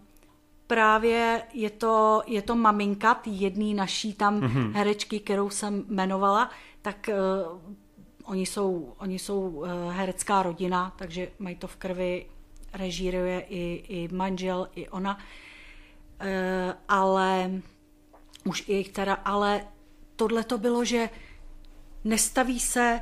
právě je to, je to maminka tý jedný naší tam mm-hmm. herečky, kterou jsem jmenovala, tak uh, oni jsou, oni jsou uh, herecká rodina, takže mají to v krvi, režíruje i, i manžel, i ona, uh, ale už i jejich dcera, ale tohle to bylo, že nestaví se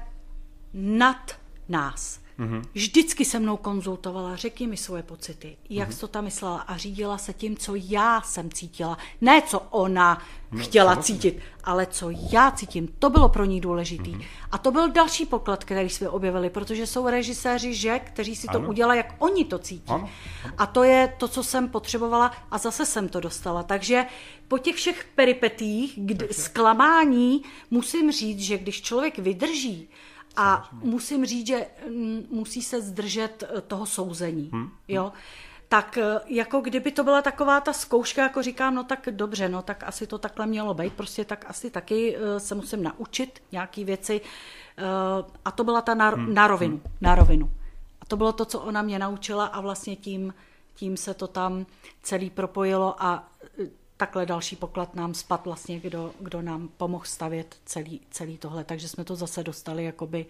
nad nás. Mm-hmm. Vždycky se mnou konzultovala, řekni mi svoje pocity, jak mm-hmm. to tam myslela a řídila se tím, co já jsem cítila. Ne, co ona no, chtěla samozřejmě. cítit, ale co já cítím. To bylo pro ní důležitý. Mm-hmm. A to byl další poklad, který jsme objevili, protože jsou režiséři, že, kteří si to Ano. udělají, jak oni to cítí. Ano. A to je to, co jsem potřebovala a zase jsem to dostala. Takže po těch všech peripetích, kdy, zklamání, musím říct, že když člověk vydrží a musím říct, že mm, musí se zdržet eh, toho souzení, Hm? jo, tak eh, jako kdyby to byla taková ta zkouška, jako říkám, no tak dobře, no tak asi to takhle mělo být, prostě tak asi taky eh, se musím naučit nějaký věci a to byla ta na, na rovinu, na rovinu. A to bylo to, co ona mě naučila a vlastně tím, tím se to tam celý propojilo a takhle další poklad nám spad vlastně, kdo, kdo nám pomohl stavět celý, celý tohle. Takže jsme to zase dostali jakoby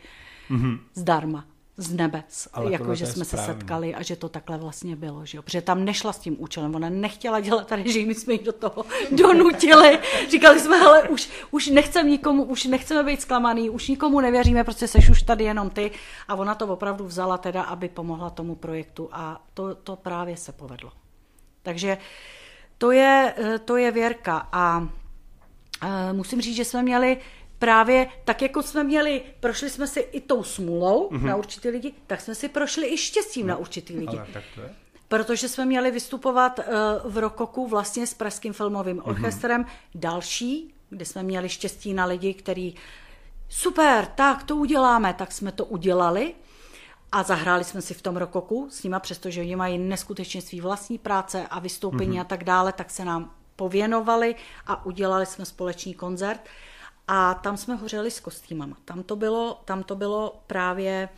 mm-hmm. zdarma, z nebe, Ale jako že jsme se správný. setkali a že to takhle vlastně bylo. Že jo? Protože tam nešla s tím účelem, ona nechtěla dělat tady, že my jsme ji do toho donutili. Říkali jsme, hele, už, už nechceme nikomu, už nechceme být zklamaný, už nikomu nevěříme, prostě seš už tady jenom ty. A ona to opravdu vzala teda, aby pomohla tomu projektu a to, to právě se povedlo. Takže to je, eh, to je věrka a eh, musím říct, že jsme měli právě, tak jako jsme měli, prošli jsme si i tou smůlou mm-hmm. na určitý lidi, tak jsme si prošli i štěstím na určitý lidi. Ale tak to je. Protože jsme měli vystupovat eh, v Rokoku vlastně s Pražským filmovým orchestrem další, kde jsme měli štěstí na lidi, který super, tak to uděláme, tak jsme to udělali a zahráli jsme si v tom Rokoku s nima, přestože oni mají neskutečně svý vlastní práce a vystoupení mm-hmm. a tak dále, tak se nám pověnovali a udělali jsme společný koncert a tam jsme hořeli s kostýmama. Tam to bylo, tam to bylo právě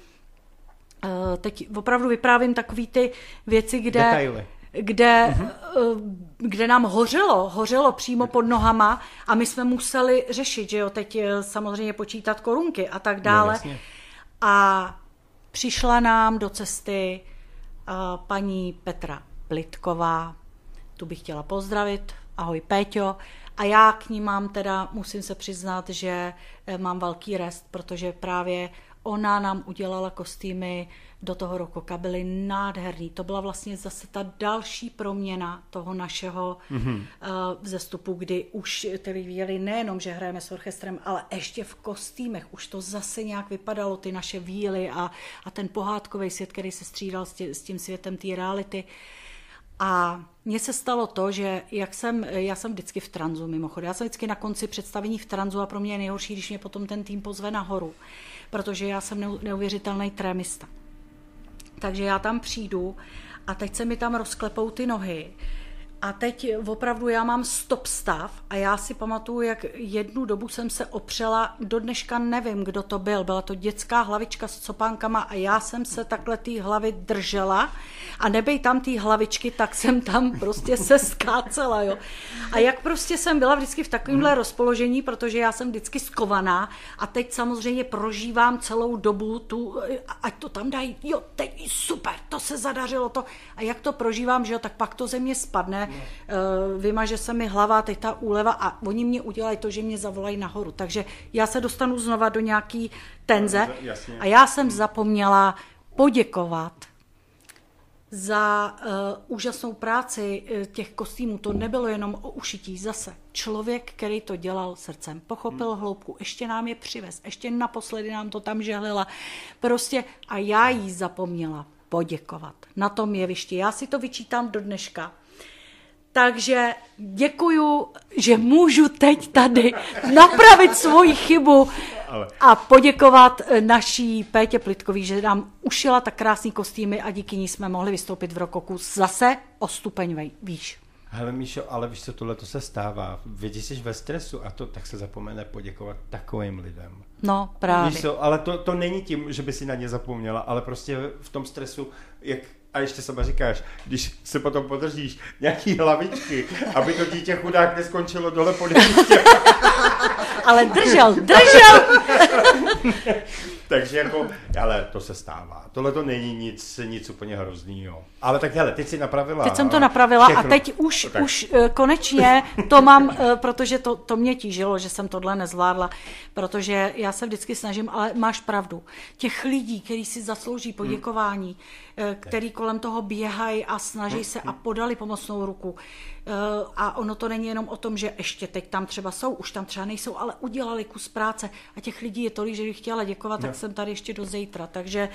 Eh, teď opravdu vyprávím takový ty věci, kde, Detaily. kde, uh kde nám hořelo, hořelo přímo pod nohama a my jsme museli řešit, že jo, teď eh, samozřejmě počítat korunky a tak dále. jasně. a přišla nám do cesty uh, paní Petra Plitková, tu bych chtěla pozdravit, ahoj Péťo, a já k ní mám teda, musím se přiznat, že eh, mám velký rest, protože právě ona nám udělala kostýmy do toho rokoka, byly nádherný. To byla vlastně zase ta další proměna toho našeho mm-hmm. uh, vzestupu, kdy už tedy viděli nejenom, že hrajeme s orchestrem, ale ještě v kostýmech. Už to zase nějak vypadalo, ty naše víly a, a ten pohádkový svět, který se střídal s, tě, s tím světem té reality. A mně se stalo to, že jak jsem, já jsem vždycky v tranzu mimochodem, já jsem vždycky na konci představení v tranzu a pro mě je nejhorší, když mě potom ten tým pozve nahoru, protože já jsem neu- neuvěřitelný trémista. Takže já tam přijdu a teď se mi tam rozklepou ty nohy a teď opravdu já mám stop stav a já si pamatuju, jak jednu dobu jsem se opřela, do dneška nevím, kdo to byl, byla to dětská hlavička s copánkama a já jsem se takhle té hlavy držela a nebej tam té hlavičky, tak jsem tam prostě se skácela, jo. A jak prostě jsem byla vždycky v takovémhle rozpoložení, protože já jsem vždycky skovaná a teď samozřejmě prožívám celou dobu tu, ať to tam dají, jo, teď super, to se zadařilo to. A jak to prožívám, že jo, tak pak to ze mě spadne. Vymaže se mi hlava, teď ta úleva a oni mě udělají to, že mě zavolají nahoru. Takže já se dostanu znova do nějaký tenze Jasně. a já jsem zapomněla poděkovat za uh, úžasnou práci uh, těch kostýmů. To nebylo jenom o ušití zase. Člověk, který to dělal srdcem, pochopil hmm. hloubku, ještě nám je přivez, ještě naposledy nám to tam žehlila. Prostě a já jí zapomněla poděkovat na tom jevišti. Já si to vyčítám do dneška. Takže děkuju, že můžu teď tady napravit svoji chybu Ale- a poděkovat eh, naší Pétě Plitkový, že nám ušila tak krásný kostýmy a díky ní jsme mohli vystoupit v Rokoku zase o stupeň výš. Hele Míšo, ale víš co, tohle to se stává. Když jsi ve stresu a to, tak se zapomene poděkovat takovým lidem. No právě. Víš co, ale to, to není tím, že by si na ně zapomněla, ale prostě v tom stresu, jak a ještě sama říkáš, když se potom podržíš nějaký hlavičky, aby to dítě chudák neskončilo dole pod. Ale držel, držel! Takže jako, ale to se stává. Tohle to není nic, nic úplně hroznýho. Ale tak hele, teď si napravila. Teď jsem to napravila všechno. a teď už, Tak. už eh, konečně to mám, eh, protože to, to mě tížilo, že jsem tohle nezvládla, protože já se vždycky snažím, ale máš pravdu. Těch lidí, kteří si zaslouží poděkování, eh, který kolem toho běhají a snaží se a podali pomocnou ruku. A ono to není jenom o tom, že ještě teď tam třeba jsou, už tam třeba nejsou, ale udělali kus práce a těch lidí je tolik, že bych chtěla děkovat, tak jsem tady ještě do zítra. Takže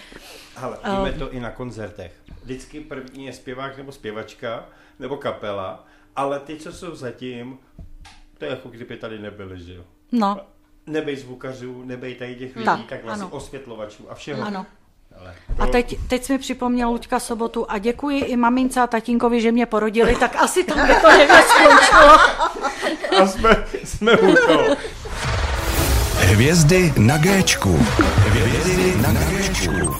Hele, víme to i na koncertech. Vždycky první je zpěvák nebo zpěvačka, nebo kapela, ale ty, co jsou zatím, to je jako kdyby tady nebyli, že jo? no, Nebej zvukařů, nebej tady těch lidí, Tak, tak, tak vlastně ano. osvětlovačů a všeho. Ano. A teď, teď jsi mi připomněl Luďka sobotu a děkuji i mamince a tatínkovi, že mě porodili, tak asi tam by to někde skončilo. A jsme, jsme u toho. Hvězdy na Géčku. Hvězdy na Géčku.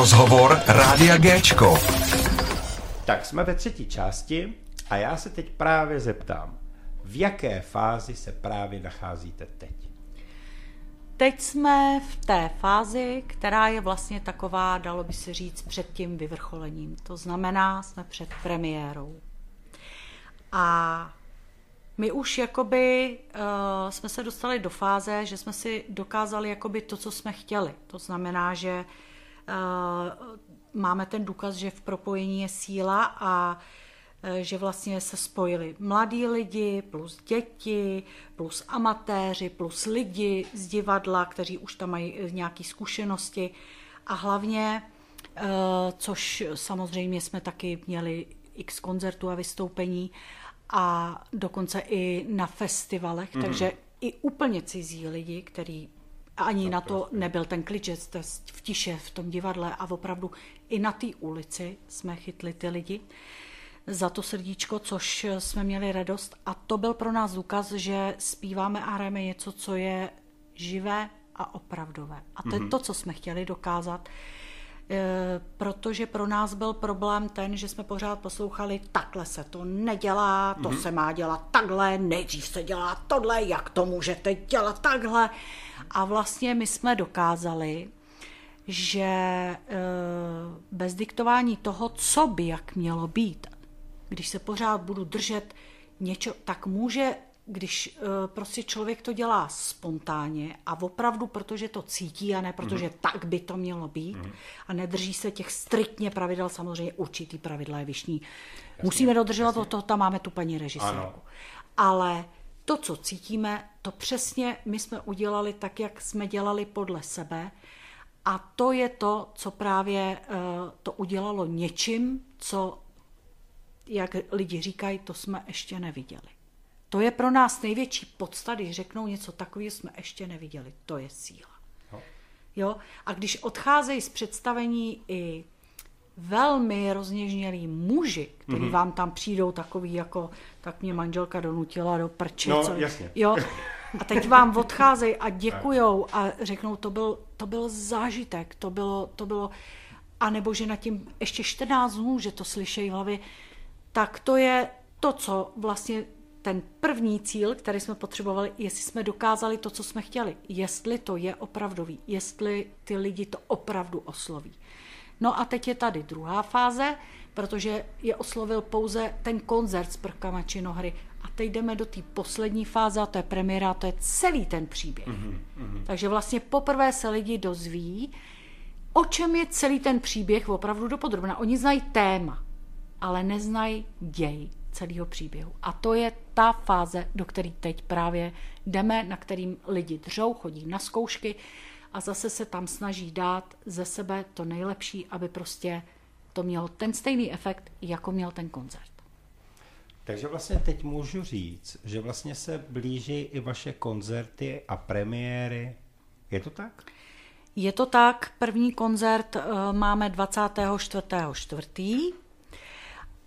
Rozhovor Rádia Géčko. Tak jsme ve třetí části a já se teď právě zeptám, v jaké fázi se právě nacházíte teď? Teď jsme v té fázi, která je vlastně taková, dalo by se říct, před tím vyvrcholením. To znamená, jsme před premiérou. A my už jakoby uh, jsme se dostali do fáze, že jsme si dokázali jakoby to, co jsme chtěli. To znamená, že uh, máme ten důkaz, že v propojení je síla a eh, že vlastně se spojili mladí lidi plus děti, plus amatéři, plus lidi z divadla, kteří už tam mají nějaké zkušenosti a hlavně, eh, což samozřejmě jsme taky měli x koncertů a vystoupení a dokonce i na festivalech, mm-hmm. takže i úplně cizí lidi, který ani na to nebyl ten klid, že jste v tiše v tom divadle a opravdu i na té ulici jsme chytli ty lidi za to srdíčko, což jsme měli radost a to byl pro nás důkaz, že zpíváme a hrajeme něco, co je živé a opravdové. A to je to, co jsme chtěli dokázat, eh, protože pro nás byl problém ten, že jsme pořád poslouchali, takhle se to nedělá, to se má dělat takhle, nejdřív se dělá tohle, jak to můžete dělat takhle. A vlastně my jsme dokázali, že eh, bez diktování toho, co by jak mělo být, když se pořád budu držet něco, tak může, když eh, prostě člověk to dělá spontánně a opravdu, protože to cítí a ne protože mm. tak by to mělo být mm. a nedrží se těch striktně pravidel, samozřejmě určitý pravidla je vyšní. Musíme dodržovat, od toho tam máme tu paní režisérku. Ano. Ale to, co cítíme, to přesně my jsme udělali tak, jak jsme dělali podle sebe. A to je to, co právě eh, to udělalo něčím, co, jak lidi říkají, to jsme ještě neviděli. To je pro nás největší podsta, když řeknou něco takového, jsme ještě neviděli. To je síla. Jo? A když odcházejí z představení i velmi rozněžnělí muži, kteří mm-hmm. vám tam přijdou takový jako, tak mě manželka donutila do prče. No, co, jasně. Jo? A teď vám odcházejí a děkujou a řeknou, to byl, to byl zážitek, to bylo, to bylo, a nebo že na tím ještě 14 dnů, že to slyšejí v hlavě, tak to je to, co vlastně ten první cíl, který jsme potřebovali, jestli jsme dokázali to, co jsme chtěli. Jestli to je opravdový, jestli ty lidi to opravdu osloví. No a teď je tady druhá fáze, protože je oslovil pouze ten koncert s prvkama činohry. A teď jdeme do té poslední fáze, a to je premiéra, a to je celý ten příběh. Mm-hmm. Takže vlastně poprvé se lidi dozví, o čem je celý ten příběh opravdu dopodrobna. Oni znají téma, ale neznají děj. celého příběhu. A to je ta fáze, do které teď právě jdeme, na kterým lidi dřou, chodí na zkoušky a zase se tam snaží dát ze sebe to nejlepší, aby prostě to mělo ten stejný efekt, jako měl ten koncert. Takže vlastně teď můžu říct, že vlastně se blíží i vaše koncerty a premiéry. Je to tak? Je to tak, první koncert eh, máme 24.4.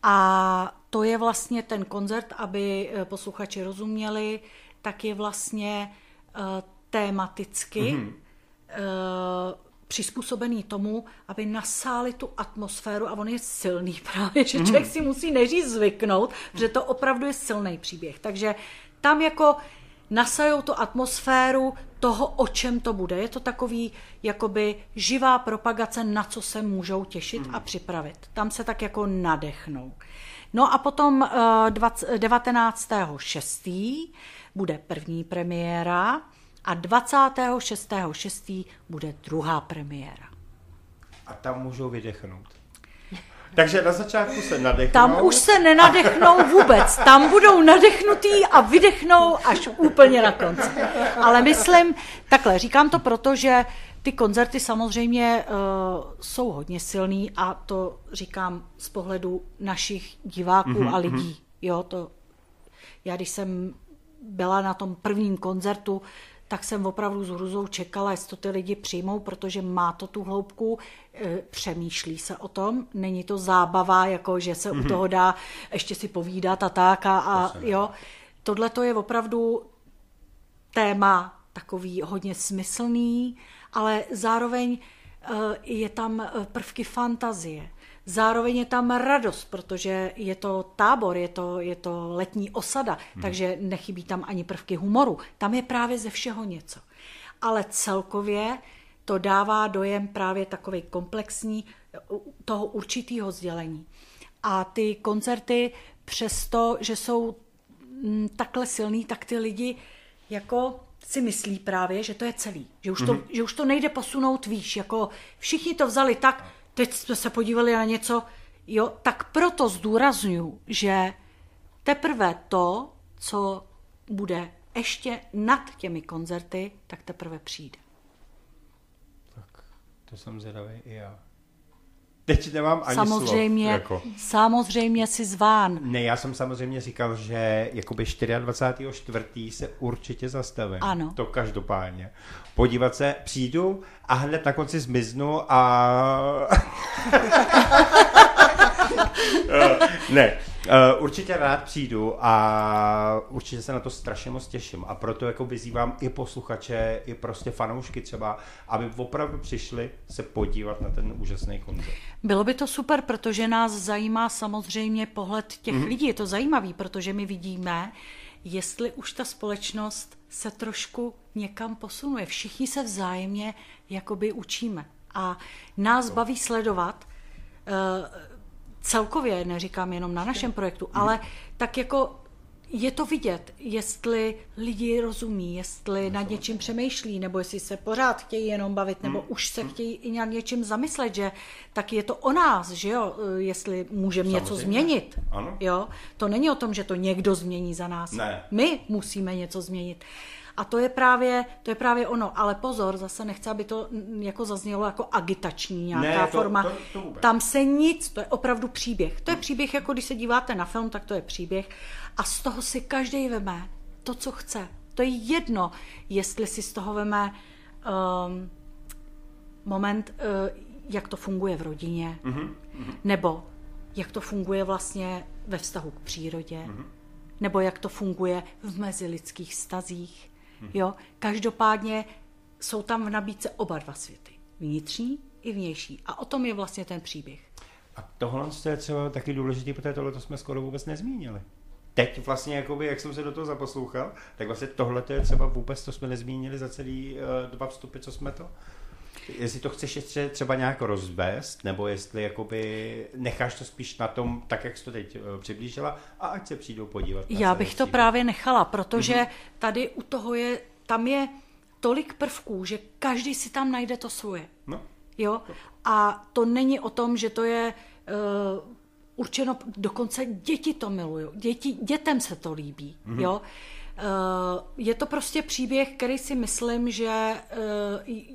A to je vlastně ten koncert, aby eh, posluchači rozuměli, tak je vlastně eh, tématicky mm-hmm. Přizpůsobený tomu, aby nasáli tu atmosféru a on je silný právě, že člověk si musí neříct zvyknout, že to opravdu je silný příběh. Takže tam jako nasajou tu atmosféru toho, o čem to bude. Je to takový jakoby živá propagace, na co se můžou těšit a připravit. Tam se tak jako nadechnou. No a potom eh, 20 19.6. bude první premiéra a 26.6. bude druhá premiéra. A tam můžou vydechnout. Takže na začátku se nadechnou. Tam už se nenadechnou vůbec. Tam budou nadechnutý a vydechnou až úplně na konci. Ale myslím, takhle, říkám to proto, že ty koncerty samozřejmě uh, jsou hodně silný a to říkám z pohledu našich diváků mm-hmm, a lidí. Jo, to, já když jsem byla na tom prvním koncertu, tak jsem opravdu s hruzou čekala, jestli to ty lidi přijmou, protože má to tu hloubku, e, přemýšlí se o tom, není to zábava, jako že se u toho dá ještě si povídat a tak a, a jo. Tohle to je opravdu téma takový hodně smyslný, ale zároveň eh, je tam eh, prvky fantazie. Zároveň je tam radost, protože je to tábor, je to, je to letní osada, hmm. takže nechybí tam ani prvky humoru. Tam je právě ze všeho něco. Ale celkově to dává dojem právě takový komplexní toho určitého sdělení. A ty koncerty, přesto, že jsou mm, takhle silný, tak ty lidi jako si myslí právě, že to je celý. Že už, to, mm-hmm. že už to nejde posunout výš. Jako všichni to vzali tak, teď jsme se podívali na něco, jo, tak proto zdůraznuju, že teprve to, co bude ještě nad těmi koncerty, tak teprve přijde. Tak to jsem zvědavý i já. Teď nemám ani samozřejmě, slov. Jako. samozřejmě si zván. Ne, já jsem samozřejmě říkal, že jakoby 24.4. se určitě zastavím. Ano. To každopádně. Podívat se, přijdu a hned na konci zmiznu a... ne, Uh, určitě rád přijdu a určitě se na to strašně moc těším a proto jako vyzývám i posluchače, i prostě fanoušky třeba, aby opravdu přišli se podívat na ten úžasný koncert. Bylo by to super, protože nás zajímá samozřejmě pohled těch mm-hmm. lidí. Je to zajímavý, protože my vidíme, jestli už ta společnost se trošku někam posunuje. Všichni se vzájemně jakoby učíme. A nás baví sledovat uh, celkově, neříkám jenom na našem projektu, ale tak jako je to vidět, jestli lidi rozumí, jestli nad něčím přemýšlí, nebo jestli se pořád chtějí jenom bavit, nebo už se chtějí i nad něčím zamyslet, že tak je to o nás, že jo, jestli můžeme něco změnit. Ano. Jo? To není o tom, že to někdo změní za nás. Ne. My musíme něco změnit. A to je právě, to je právě ono. Ale pozor, zase nechci, aby to jako zaznělo jako agitační nějaká Ne, to- forma. to- to vůbec. Tam se nic, to je opravdu příběh. To je příběh, jako když se díváte na film, tak to je příběh. A z toho si každý veme to, co chce. To je jedno, jestli si z toho veme um, moment, uh, jak to funguje v rodině, mm-hmm. nebo jak to funguje vlastně ve vztahu k přírodě, mm-hmm. nebo jak to funguje v mezilidských stazích. Mm-hmm. Jo? Každopádně jsou tam v nabídce oba dva světy. Vnitřní i vnější. A o tom je vlastně ten příběh. A tohle je třeba taky důležité, protože tohle jsme skoro vůbec nezmínili. Teď vlastně, jakoby, jak jsem se do toho zaposlouchal, tak vlastně tohle je třeba vůbec, to jsme nezmínili za celý uh, dva vstupy, co jsme to. Jestli to chceš ještě třeba nějak rozvést, nebo jestli jakoby necháš to spíš na tom, tak jak jsi to teď uh, přiblížila, a ať se přijdou podívat. Já bych to právě nechala, protože mm-hmm. tady u toho je, tam je tolik prvků, že každý si tam najde to svoje. No, Jo? A to není o tom, že to je uh, určeno, dokonce děti to milují, děti, dětem se to líbí, Mhm. mm-hmm. jo. Eh, Je to prostě příběh, který si myslím, že eh,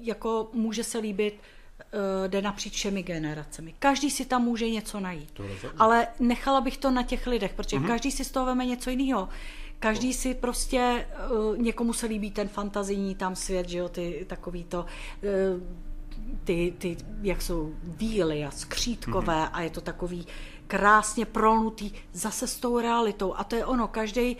jako může se líbit eh, jde napříč všemi generacemi. Každý si tam může něco najít. Ale nechala bych to na těch lidech, protože Mhm. mm-hmm. každý si z toho veme něco jiného. Každý si prostě, někomu se líbí ten fantazijní tam svět, že jo, ty takový to, ty, ty, jak jsou víly a skřítkové mm-hmm. a je to takový krásně prolnutý zase s tou realitou. A to je ono, každý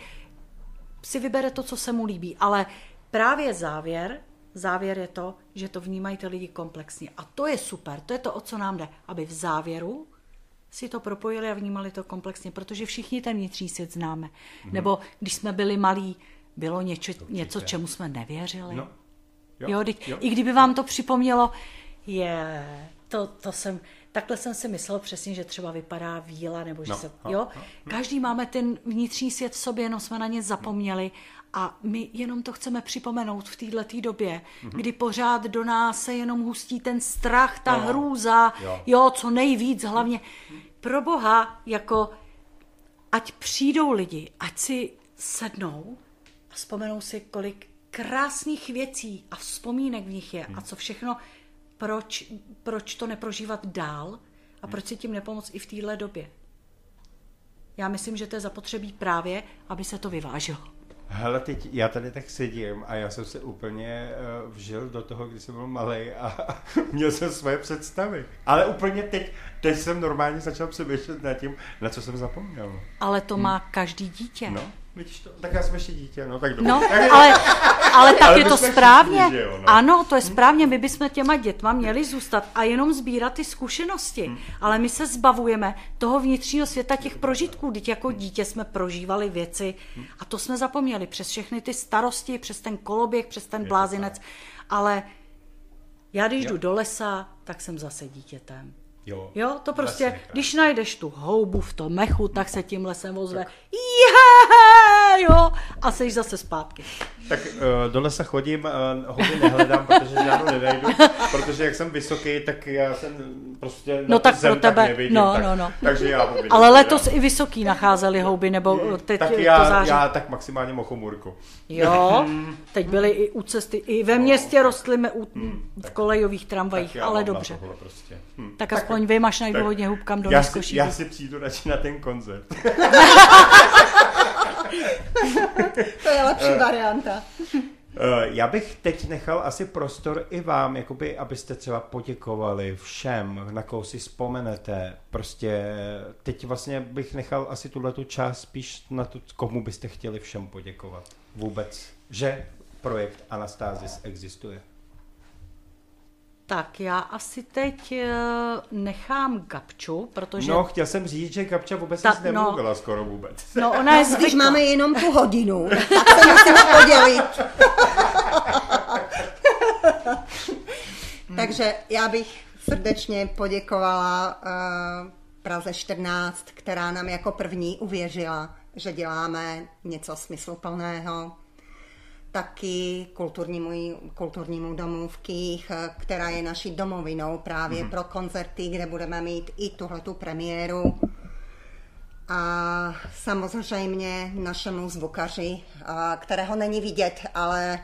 si vybere to, co se mu líbí. Ale právě závěr, závěr je to, že to vnímají ty lidi komplexně. A to je super, to je to, o co nám jde. Aby v závěru si to propojili a vnímali to komplexně, protože všichni ten vnitřní svět známe. Mm-hmm. Nebo když jsme byli malí, bylo něco, něco čemu jsme nevěřili. No. Jo, jo, teď, jo. I kdyby vám to připomnělo, je, to, to jsem, takhle jsem si myslel přesně, že třeba vypadá víla, nebo že No, se, no, jo. no, Každý máme ten vnitřní svět v sobě, jenom jsme na ně zapomněli a my jenom to chceme připomenout v této době, Mhm. kdy pořád do nás se jenom hustí ten strach, ta No. hrůza, Jo. jo, co nejvíc hlavně. Pro Boha, jako ať přijdou lidi, ať si sednou a vzpomenou si, kolik krásných věcí a vzpomínek v nich je a co všechno, proč, proč to neprožívat dál a proč si tím nepomoct i v téhle době. Já myslím, že to je zapotřebí právě, aby se to vyvážilo. Hele, teď já tady tak sedím a já jsem se úplně uh, vžil do toho, když jsem byl malý a měl jsem svoje představy. Ale úplně teď, teď jsem normálně začal přemýšlet nad tím, na co jsem zapomněl. Ale to má každý dítě. No, vidíš to? Tak já jsem ještě dítě, no tak dobře. No, ale, ale tak Ale je to správně. všichni, jo, no. Ano, to je správně. My bychom těma dětma měli zůstat a jenom sbírat ty zkušenosti. Hmm. Ale my se zbavujeme toho vnitřního světa těch prožitků. Teď jako dítě jsme prožívali věci a to jsme zapomněli. Přes všechny ty starosti, přes ten koloběh, přes ten blázinec. Ale já když jdu do lesa, tak jsem zase dítětem. Jo, Jo, to prostě, tak. když najdeš tu houbu v tom mechu, tak se tím lesem ozve. Je, jo, a seš zase zpátky. Tak uh, do lesa chodím, uh, houby nehledám, protože žádnou nenajdu, protože jak jsem vysoký, tak já jsem prostě No na tak zem pro tebe- tak nevidím, no, tak, no, no. takže já houby Ale letos i vysoký nacházeli houby, nebo eh, teď tak to já, září. já tak maximálně mochomůrku. Jo, teď byly i u cesty, i ve městě rostly me u, v kolejových tramvajích, Tak ale dobře. Prostě. Hm. Tak aspoň vy máš najdu tak hodně hubkam do já si, já si přijdu radši na ten koncert. To je lepší varianta. Eh, Já bych teď nechal asi prostor i vám, jakoby, abyste třeba poděkovali všem, na koho si vzpomenete. Prostě teď vlastně bych nechal asi tuhle tu část spíš na to, komu byste chtěli všem poděkovat. Vůbec, že projekt Anastázis existuje. Tak já asi teď eh, nechám Gabču, protože... No, chtěl jsem říct, že Kapča vůbec Ta- nic nemluvila skoro vůbec. no ona je Když zvyklá. máme jenom tu hodinu, tak se musíme podělit. Takže já bych srdečně poděkovala uh, Praze 14, která nám jako první uvěřila, že děláme něco smysluplného. Taky kulturnímu, kulturnímu domu v Kých, která je naší domovinou právě pro koncerty, kde budeme mít i tuhletu premiéru. A samozřejmě našemu zvukaři, kterého není vidět, ale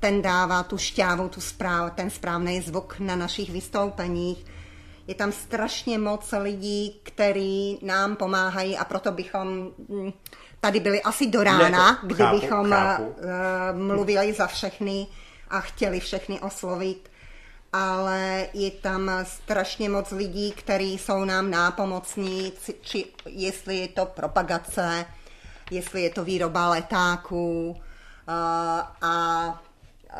ten dává tu šťávu, tu správ, ten správný zvuk na našich vystoupeních. Je tam strašně moc lidí, kteří nám pomáhají a proto bychom mm, tady byli asi do rána, Ne, to kdybychom chápu, chápu. eh, mluvili za všechny a chtěli všechny oslovit ale je tam strašně moc lidí, kteří jsou nám nápomocní, či- či jestli je to propagace, jestli je to výroba letáků eh, a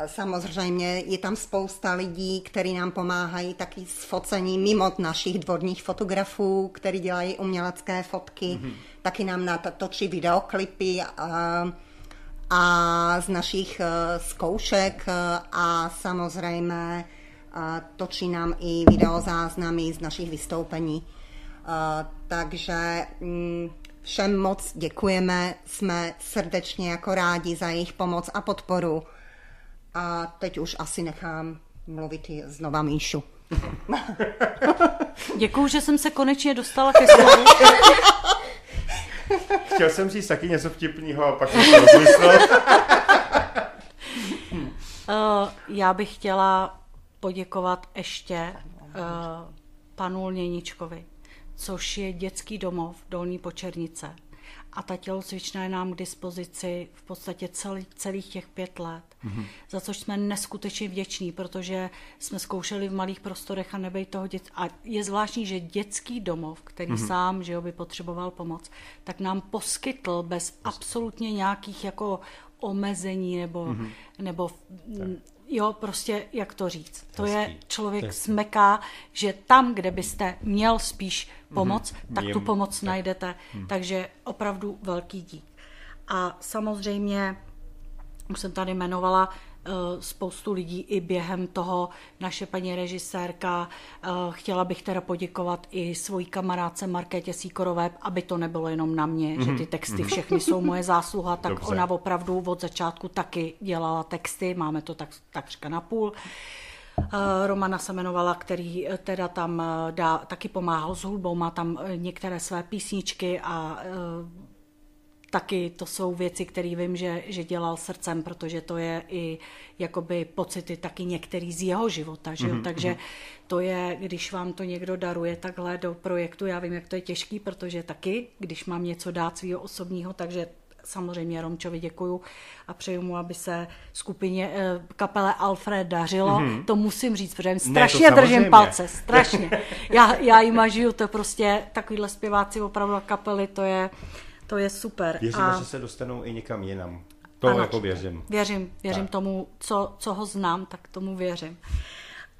samozřejmě je tam spousta lidí, kteří nám pomáhají taky s focením mimo našich dvorních fotografů, kteří dělají umělecké fotky, mm-hmm. taky nám natočí videoklipy a, a z našich eh, zkoušek eh, a samozřejmě eh, točí nám i videozáznamy z našich vystoupení. Takže mm, všem moc děkujeme, jsme srdečně jako rádi za jejich pomoc a podporu. A teď už asi nechám mluvit i znova Míšu. Děkuju, že jsem se konečně dostala ke slovu. Chtěl jsem říct taky něco vtipného a pak jsem to rozmyslel. Uh, já bych chtěla poděkovat ještě uh, panu Lněničkovi, což je dětský domov Dolní Počernice. A ta tělocvična je nám k dispozici v podstatě celý, celých těch pět let, mm-hmm. za což jsme neskutečně vděční, protože jsme zkoušeli v malých prostorech a nebej toho dět... A je zvláštní, že dětský domov, který mm-hmm. sám, že jo, by potřeboval pomoc, tak nám poskytl bez absolutně nějakých jako omezení nebo, mm-hmm. nebo jo, prostě jak to říct. To je Hezký. člověk Hezký. smeká, že tam, kde byste měl spíš pomoc, mm-hmm. tak tu pomoc najdete. Takže opravdu velký dík. A samozřejmě, už jsem tady jmenovala eh, spoustu lidí i během toho, naše paní režisérka, eh, chtěla bych teda poděkovat i svojí kamarádce Markétě Síkorové, aby to nebylo jenom na mě, že ty texty všechny jsou moje zásluha, tak Dobře. ona opravdu od začátku taky dělala texty, máme to tak, takřka na půl. Eh, Romana se jmenovala, který teda tam dá, taky pomáhal s hudbou, má tam některé své písničky a taky to jsou věci, které vím, že, že dělal srdcem, protože to je i jakoby pocity taky některý z jeho života, že jo? Mhm, takže to je, když vám to někdo daruje takhle do projektu, já vím, jak to je těžký, protože taky, když mám něco dát svého osobního, takže samozřejmě Romčovi děkuju a přeju mu, aby se skupině eh, kapele Alfred dařilo. Mm-hmm. To musím říct, protože jim strašně držím samozřejmě. palce, strašně. Já, já jim žiju, to prostě takovýhle zpěváci opravdu kapely, to je, to je super. Věříme, a že se dostanou i někam jinam. To Ano. jako věřím. Věřím, věřím Tak. tomu, co, co ho znám, tak tomu věřím.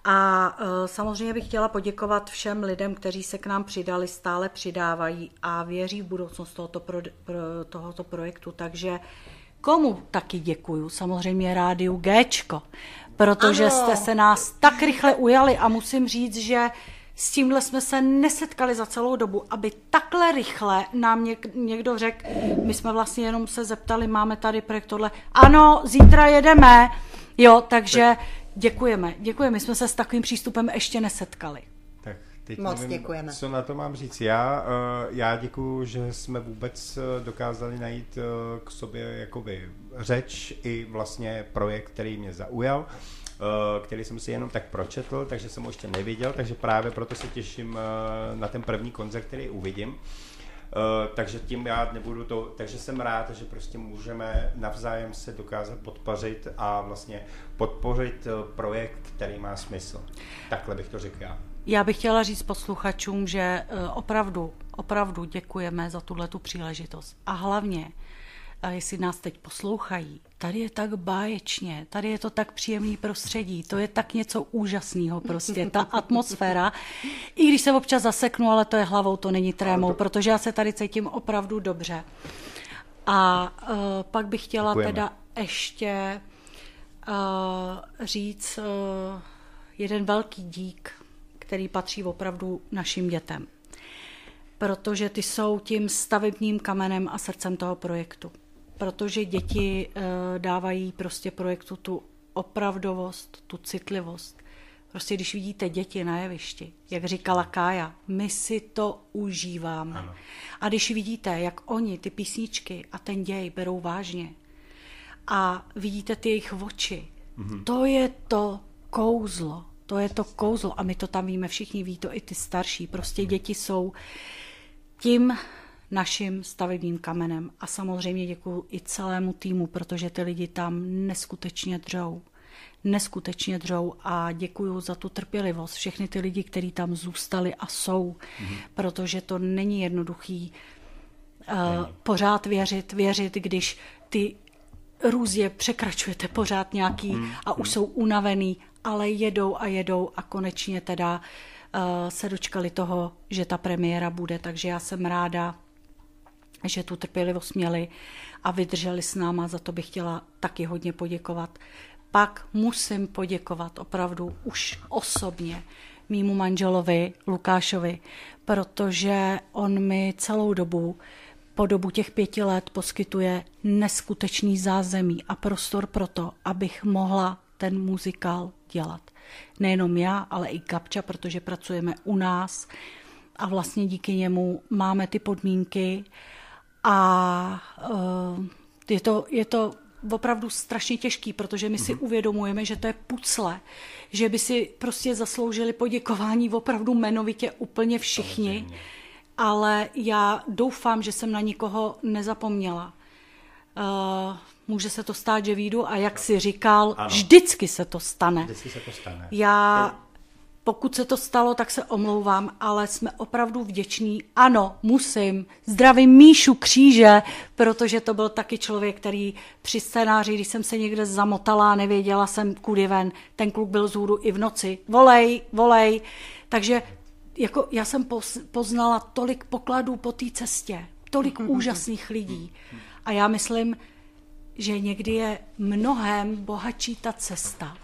A uh, samozřejmě bych chtěla poděkovat všem lidem, kteří se k nám přidali, stále přidávají a věří v budoucnost tohoto, pro, pro, tohoto projektu. Takže komu taky děkuju? Samozřejmě rádiu Gčko, protože Ano. jste se nás tak rychle ujali a musím říct, že s tímhle jsme se nesetkali za celou dobu, aby takhle rychle nám něk, někdo řekl, my jsme vlastně jenom se zeptali, máme tady projekt tohle, ano, zítra jedeme, jo, takže děkujeme, děkujeme, my jsme se s takovým přístupem ještě nesetkali. Tak teď Moc nevím, děkujeme. co na to mám říct. Já, eh, já děkuju, že jsme vůbec eh, dokázali najít eh, k sobě jakoby řeč i vlastně projekt, který mě zaujal, který jsem si jenom tak pročetl, takže jsem ho ještě neviděl, takže právě proto se těším eh, na ten první koncert, který uvidím. Uh, takže tím já nebudu to, takže jsem rád, že prostě můžeme navzájem se dokázat podpořit a vlastně podpořit eh, projekt, který má smysl. Takhle bych to řekl já. Já bych chtěla říct posluchačům, že eh, opravdu, opravdu děkujeme za tuhle tu příležitost. A hlavně, jestli nás teď poslouchají, tady je tak báječně, tady je to tak příjemný prostředí, to je tak něco úžasného prostě, ta atmosféra. I když se občas zaseknu, ale to je hlavou, to není trémou, protože já se tady cítím opravdu dobře. A uh, pak bych chtěla Děkujeme. teda ještě uh, říct uh, jeden velký dík, který patří opravdu našim dětem. Protože ty jsou tím stavebním kamenem a srdcem toho projektu. Protože děti uh, dávají prostě projektu tu opravdovost, tu citlivost. Prostě když vidíte děti na jevišti, jak říkala Kája, my si to užíváme. Ano. A když vidíte, jak oni ty písničky a ten děj berou vážně a vidíte ty jejich oči, mm-hmm. to je to kouzlo. To je to kouzlo a my to tam víme, všichni ví to i ty starší. Prostě děti jsou tím naším stavebním kamenem. A samozřejmě děkuji i celému týmu, protože ty lidi tam neskutečně dřou. Neskutečně dřou a děkuji za tu trpělivost. Všechny ty lidi, kteří tam zůstali a jsou, mm-hmm. protože to není jednoduchý uh, pořád věřit, věřit, když ty různě překračujete pořád nějaký a už jsou unavený, ale jedou a jedou a konečně teda uh, se dočkali toho, že ta premiéra bude, takže já jsem ráda, že tu trpělivost měli a vydrželi s náma, za to bych chtěla taky hodně poděkovat. Pak musím poděkovat opravdu už osobně mýmu manželovi Lukášovi, protože on mi celou dobu po dobu těch pěti let poskytuje neskutečný zázemí a prostor pro to, abych mohla ten muzikál dělat. Nejenom já, ale i Kapča, protože pracujeme u nás a vlastně díky němu máme ty podmínky a uh, je, to, je to opravdu strašně těžký, protože my si uvědomujeme, že to je pucle, že by si prostě zasloužili poděkování opravdu jmenovitě úplně všichni, ale já doufám, že jsem na nikoho nezapomněla. Uh, může se to stát, že výjdu a jak si říkal, Ano. vždycky se to stane. Vždycky se to stane. Já, pokud se to stalo, tak se omlouvám, ale jsme opravdu vděční. Ano, musím. Zdravím Míšu Kříže, protože to byl taky člověk, který při scénáři, když jsem se někde zamotala a nevěděla jsem, kudy ven, ten kluk byl zůru i v noci. Volej, volej. Takže jako já jsem poznala tolik pokladů po té cestě, tolik úžasných lidí. A já myslím, že někdy je mnohem bohatší ta cesta,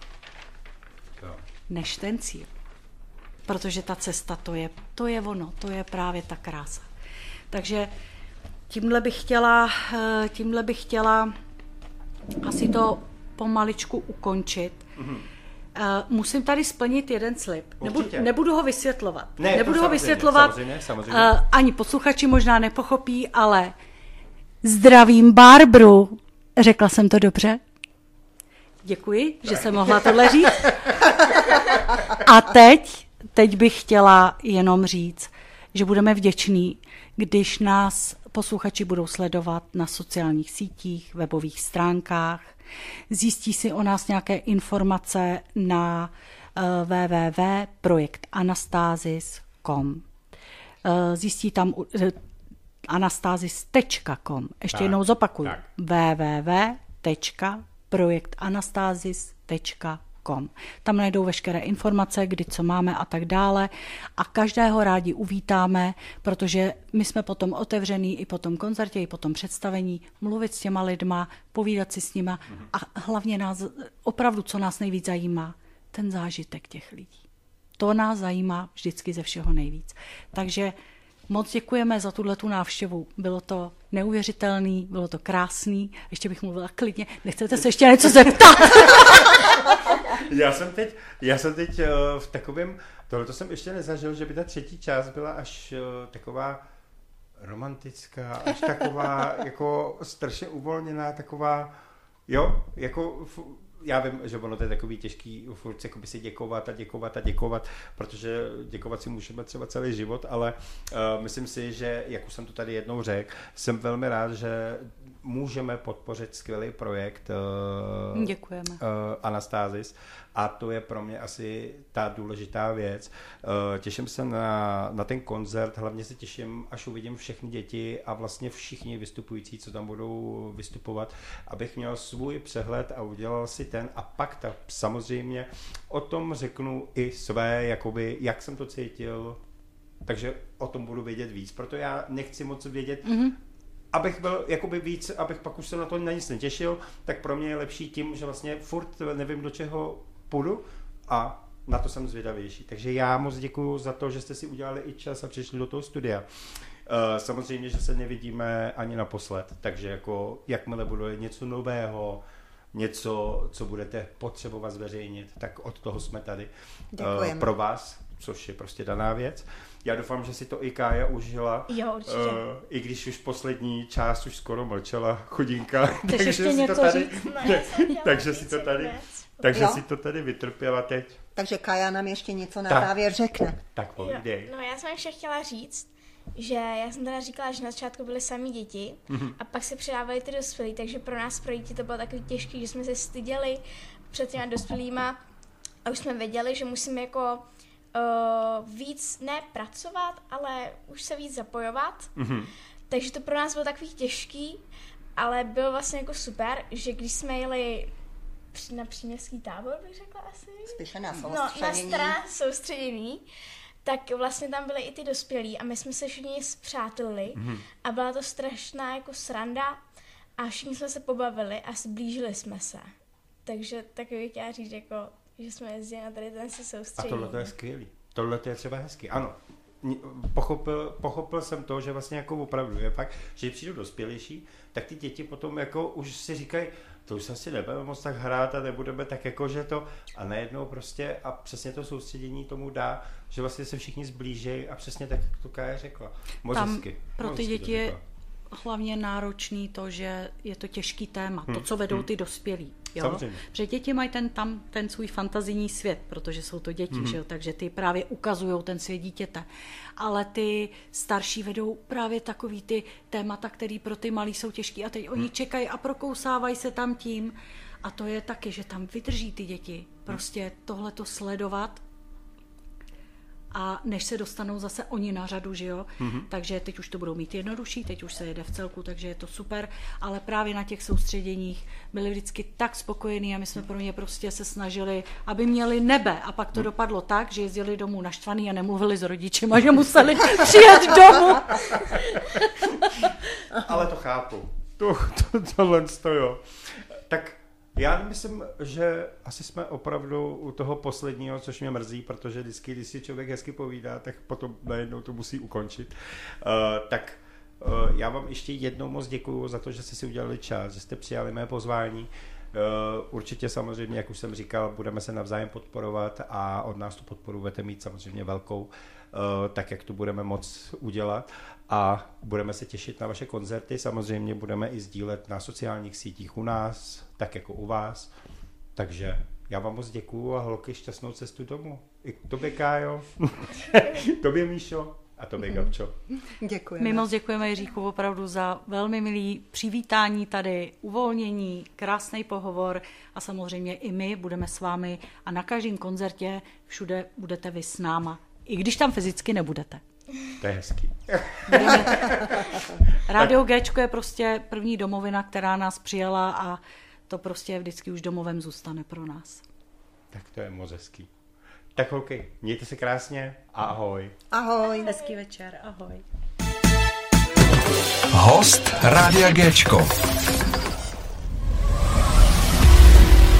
než ten cíl. Protože ta cesta to je, to je ono, to je právě ta krása. Takže tímhle bych chtěla, eh, tímhle bych chtěla asi to pomaličku ukončit. Mm-hmm. Musím tady splnit jeden slib. Nebudu, nebudu ho vysvětlovat. Ne, Nebudu ho vysvětlovat. samozřejmě, samozřejmě. eh, Ani posluchači možná nepochopí, ale zdravím Barbru. Řekla jsem to dobře? Děkuji, že jsem mohla tohle říct. A teď, teď bych chtěla jenom říct, že budeme vděční, když nás posluchači budou sledovat na sociálních sítích, webových stránkách, zjistí si o nás nějaké informace na uh, www.projektanastazis.com. Eh, Zjistí tam uh, anastazis.com. Ještě Tak, jednou zopakuju. tak. www.projektanastazis.com. Tam najdou veškeré informace, kdy co máme a tak dále. A každého rádi uvítáme, protože my jsme potom otevřený i po tom koncertě, i po tom představení, mluvit s těma lidma, povídat si s nima a hlavně nás, opravdu, co nás nejvíc zajímá, ten zážitek těch lidí. To nás zajímá vždycky ze všeho nejvíc. Takže moc děkujeme za tuhle tu návštěvu. Bylo to neuvěřitelný, bylo to krásný. Ještě bych mluvila klidně. Nechcete se ještě něco zeptat? Já jsem teď, já jsem teď eh, v takovém, tohle jsem ještě nezažil, že by ta třetí část byla až eh, taková romantická, až taková jako strašně uvolněná, taková, jo, jako já vím, že ono to je takový těžký furt jako by si děkovat a děkovat a děkovat, protože děkovat si můžeme třeba celý život, ale uh, myslím si, že, jak už jsem to tady jednou řekl, jsem velmi rád, že můžeme podpořit skvělý projekt uh, Děkujeme. uh, Anastázis a to je pro mě asi ta důležitá věc. Uh, těším se na, na ten koncert, hlavně se těším, až uvidím všechny děti a vlastně všichni vystupující, co tam budou vystupovat, abych měl svůj přehled a udělal si ten a pak ta, samozřejmě o tom řeknu i své, jakoby, jak jsem to cítil, takže o tom budu vědět víc. Proto já nechci moc vědět, mm-hmm. abych byl jakoby víc, abych pak už se na to na nic netěšil, tak pro mě je lepší tím, že vlastně furt nevím, do čeho půjdu a na to jsem zvědavější. Takže já moc děkuji za to, že jste si udělali i čas a přišli do toho studia. Uh, samozřejmě, že se nevidíme ani naposled, takže jako jakmile bude něco nového, něco, co budete potřebovat zveřejnit, tak od toho jsme tady Děkujeme. pro vás, což je prostě daná věc. Já doufám, že si to i Kája užila. Jo, určitě. Uh, I když už poslední část už skoro mlčela chudinka. Chceš ještě si to něco tady, říct? Chtěla takže si to tady, věc. Takže Jo. si to tady vytrpěla teď. Takže Kaja nám ještě něco na Tak. závěr řekne. Tak povídej. no já jsem ještě chtěla říct, že já jsem teda říkala, že na začátku byly sami děti Mhm. a pak se přidávali ty dospělí, takže pro nás pro děti to bylo takový těžké, že jsme se styděli před těma dospělýma a už jsme věděli, že musíme jako uh, víc ne pracovat, ale už se víc zapojovat. Mhm. Takže to pro nás bylo takový těžký, ale bylo vlastně jako super, že když jsme jeli na příměstský tábor, bych řekla asi. Spíše na No, na soustředění. stran soustředění, tak vlastně tam byli i ty dospělí a my jsme se všichni zpřátelili Mhm. a byla to strašná jako sranda a všichni jsme se pobavili a zblížili jsme se. Takže takový bych chtěla říct, jako, že jsme jezdili na tady ten A soustředění. tohle to je skvělý. Tohle to je třeba hezky. Ano. Pochopil, pochopil jsem to, že vlastně jako opravdu je fakt, že přijdu dospělejší, tak ty děti potom jako už si říkají, to už se asi nebudeme moc tak hrát a nebudeme tak jako, že to a najednou prostě a přesně to soustředění tomu dá, že vlastně se všichni zblížejí a přesně tak, jak to Kája řekla. Moc Tam hezky. pro ty děti je. Hlavně náročný to, že je to těžký téma, to, Hmm, co vedou hmm. ty dospělí. Jo? Samozřejmě. Protože děti mají ten tam ten svůj fantazijní svět, protože jsou to děti, Mhm. že jo? takže ty právě ukazují ten svět dítěte. Ale ty starší vedou právě takový ty témata, který pro ty malí jsou těžký a teď oni čekají a prokousávají se tam tím. A to je taky, že tam vydrží ty děti prostě tohleto sledovat a než se dostanou zase oni na řadu, že jo, Mhm. takže teď už to budou mít jednodušší, teď už se jede v celku, takže je to super, ale právě na těch soustředěních byli vždycky tak spokojení a my jsme pro ně prostě se snažili, aby měli nebe a pak to dopadlo tak, že jezdili domů naštvaný a nemluvili s rodičem že museli přijet domů. Ale to chápu. To, to, tohle to jo. Tak já myslím, že asi jsme opravdu u toho posledního, což mě mrzí, protože vždycky, když si člověk hezky povídá, tak potom najednou to musí ukončit. Uh, tak uh, já vám ještě jednou moc děkuju za to, že jste si udělali čas, že jste přijali mé pozvání. Uh, určitě samozřejmě, jak už jsem říkal, budeme se navzájem podporovat a od nás tu podporu budete mít samozřejmě velkou, tak jak tu budeme moc udělat a budeme se těšit na vaše koncerty. Samozřejmě budeme i sdílet na sociálních sítích u nás, tak jako u vás. Takže já vám moc děkuju a holky šťastnou cestu domů. I tobě, Kájo, tobě, Míšo, a tobě, Gabčo. Děkujeme. My moc děkujeme Jiříku opravdu za velmi milý přivítání tady, uvolnění, krásný pohovor a samozřejmě i my budeme s vámi a na každém koncertě všude budete vy s náma, i když tam fyzicky nebudete. To je hezký. Rádio Gčko je prostě první domovina, která nás přijala a to prostě vždycky už domovem zůstane pro nás. Tak to je moc hezký. Tak holky, mějte se krásně a ahoj. Ahoj. Hezký večer, ahoj. Host Rádia Géčko.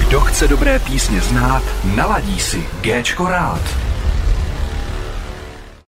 Kdo chce dobré písně znát, naladí si Géčko rád.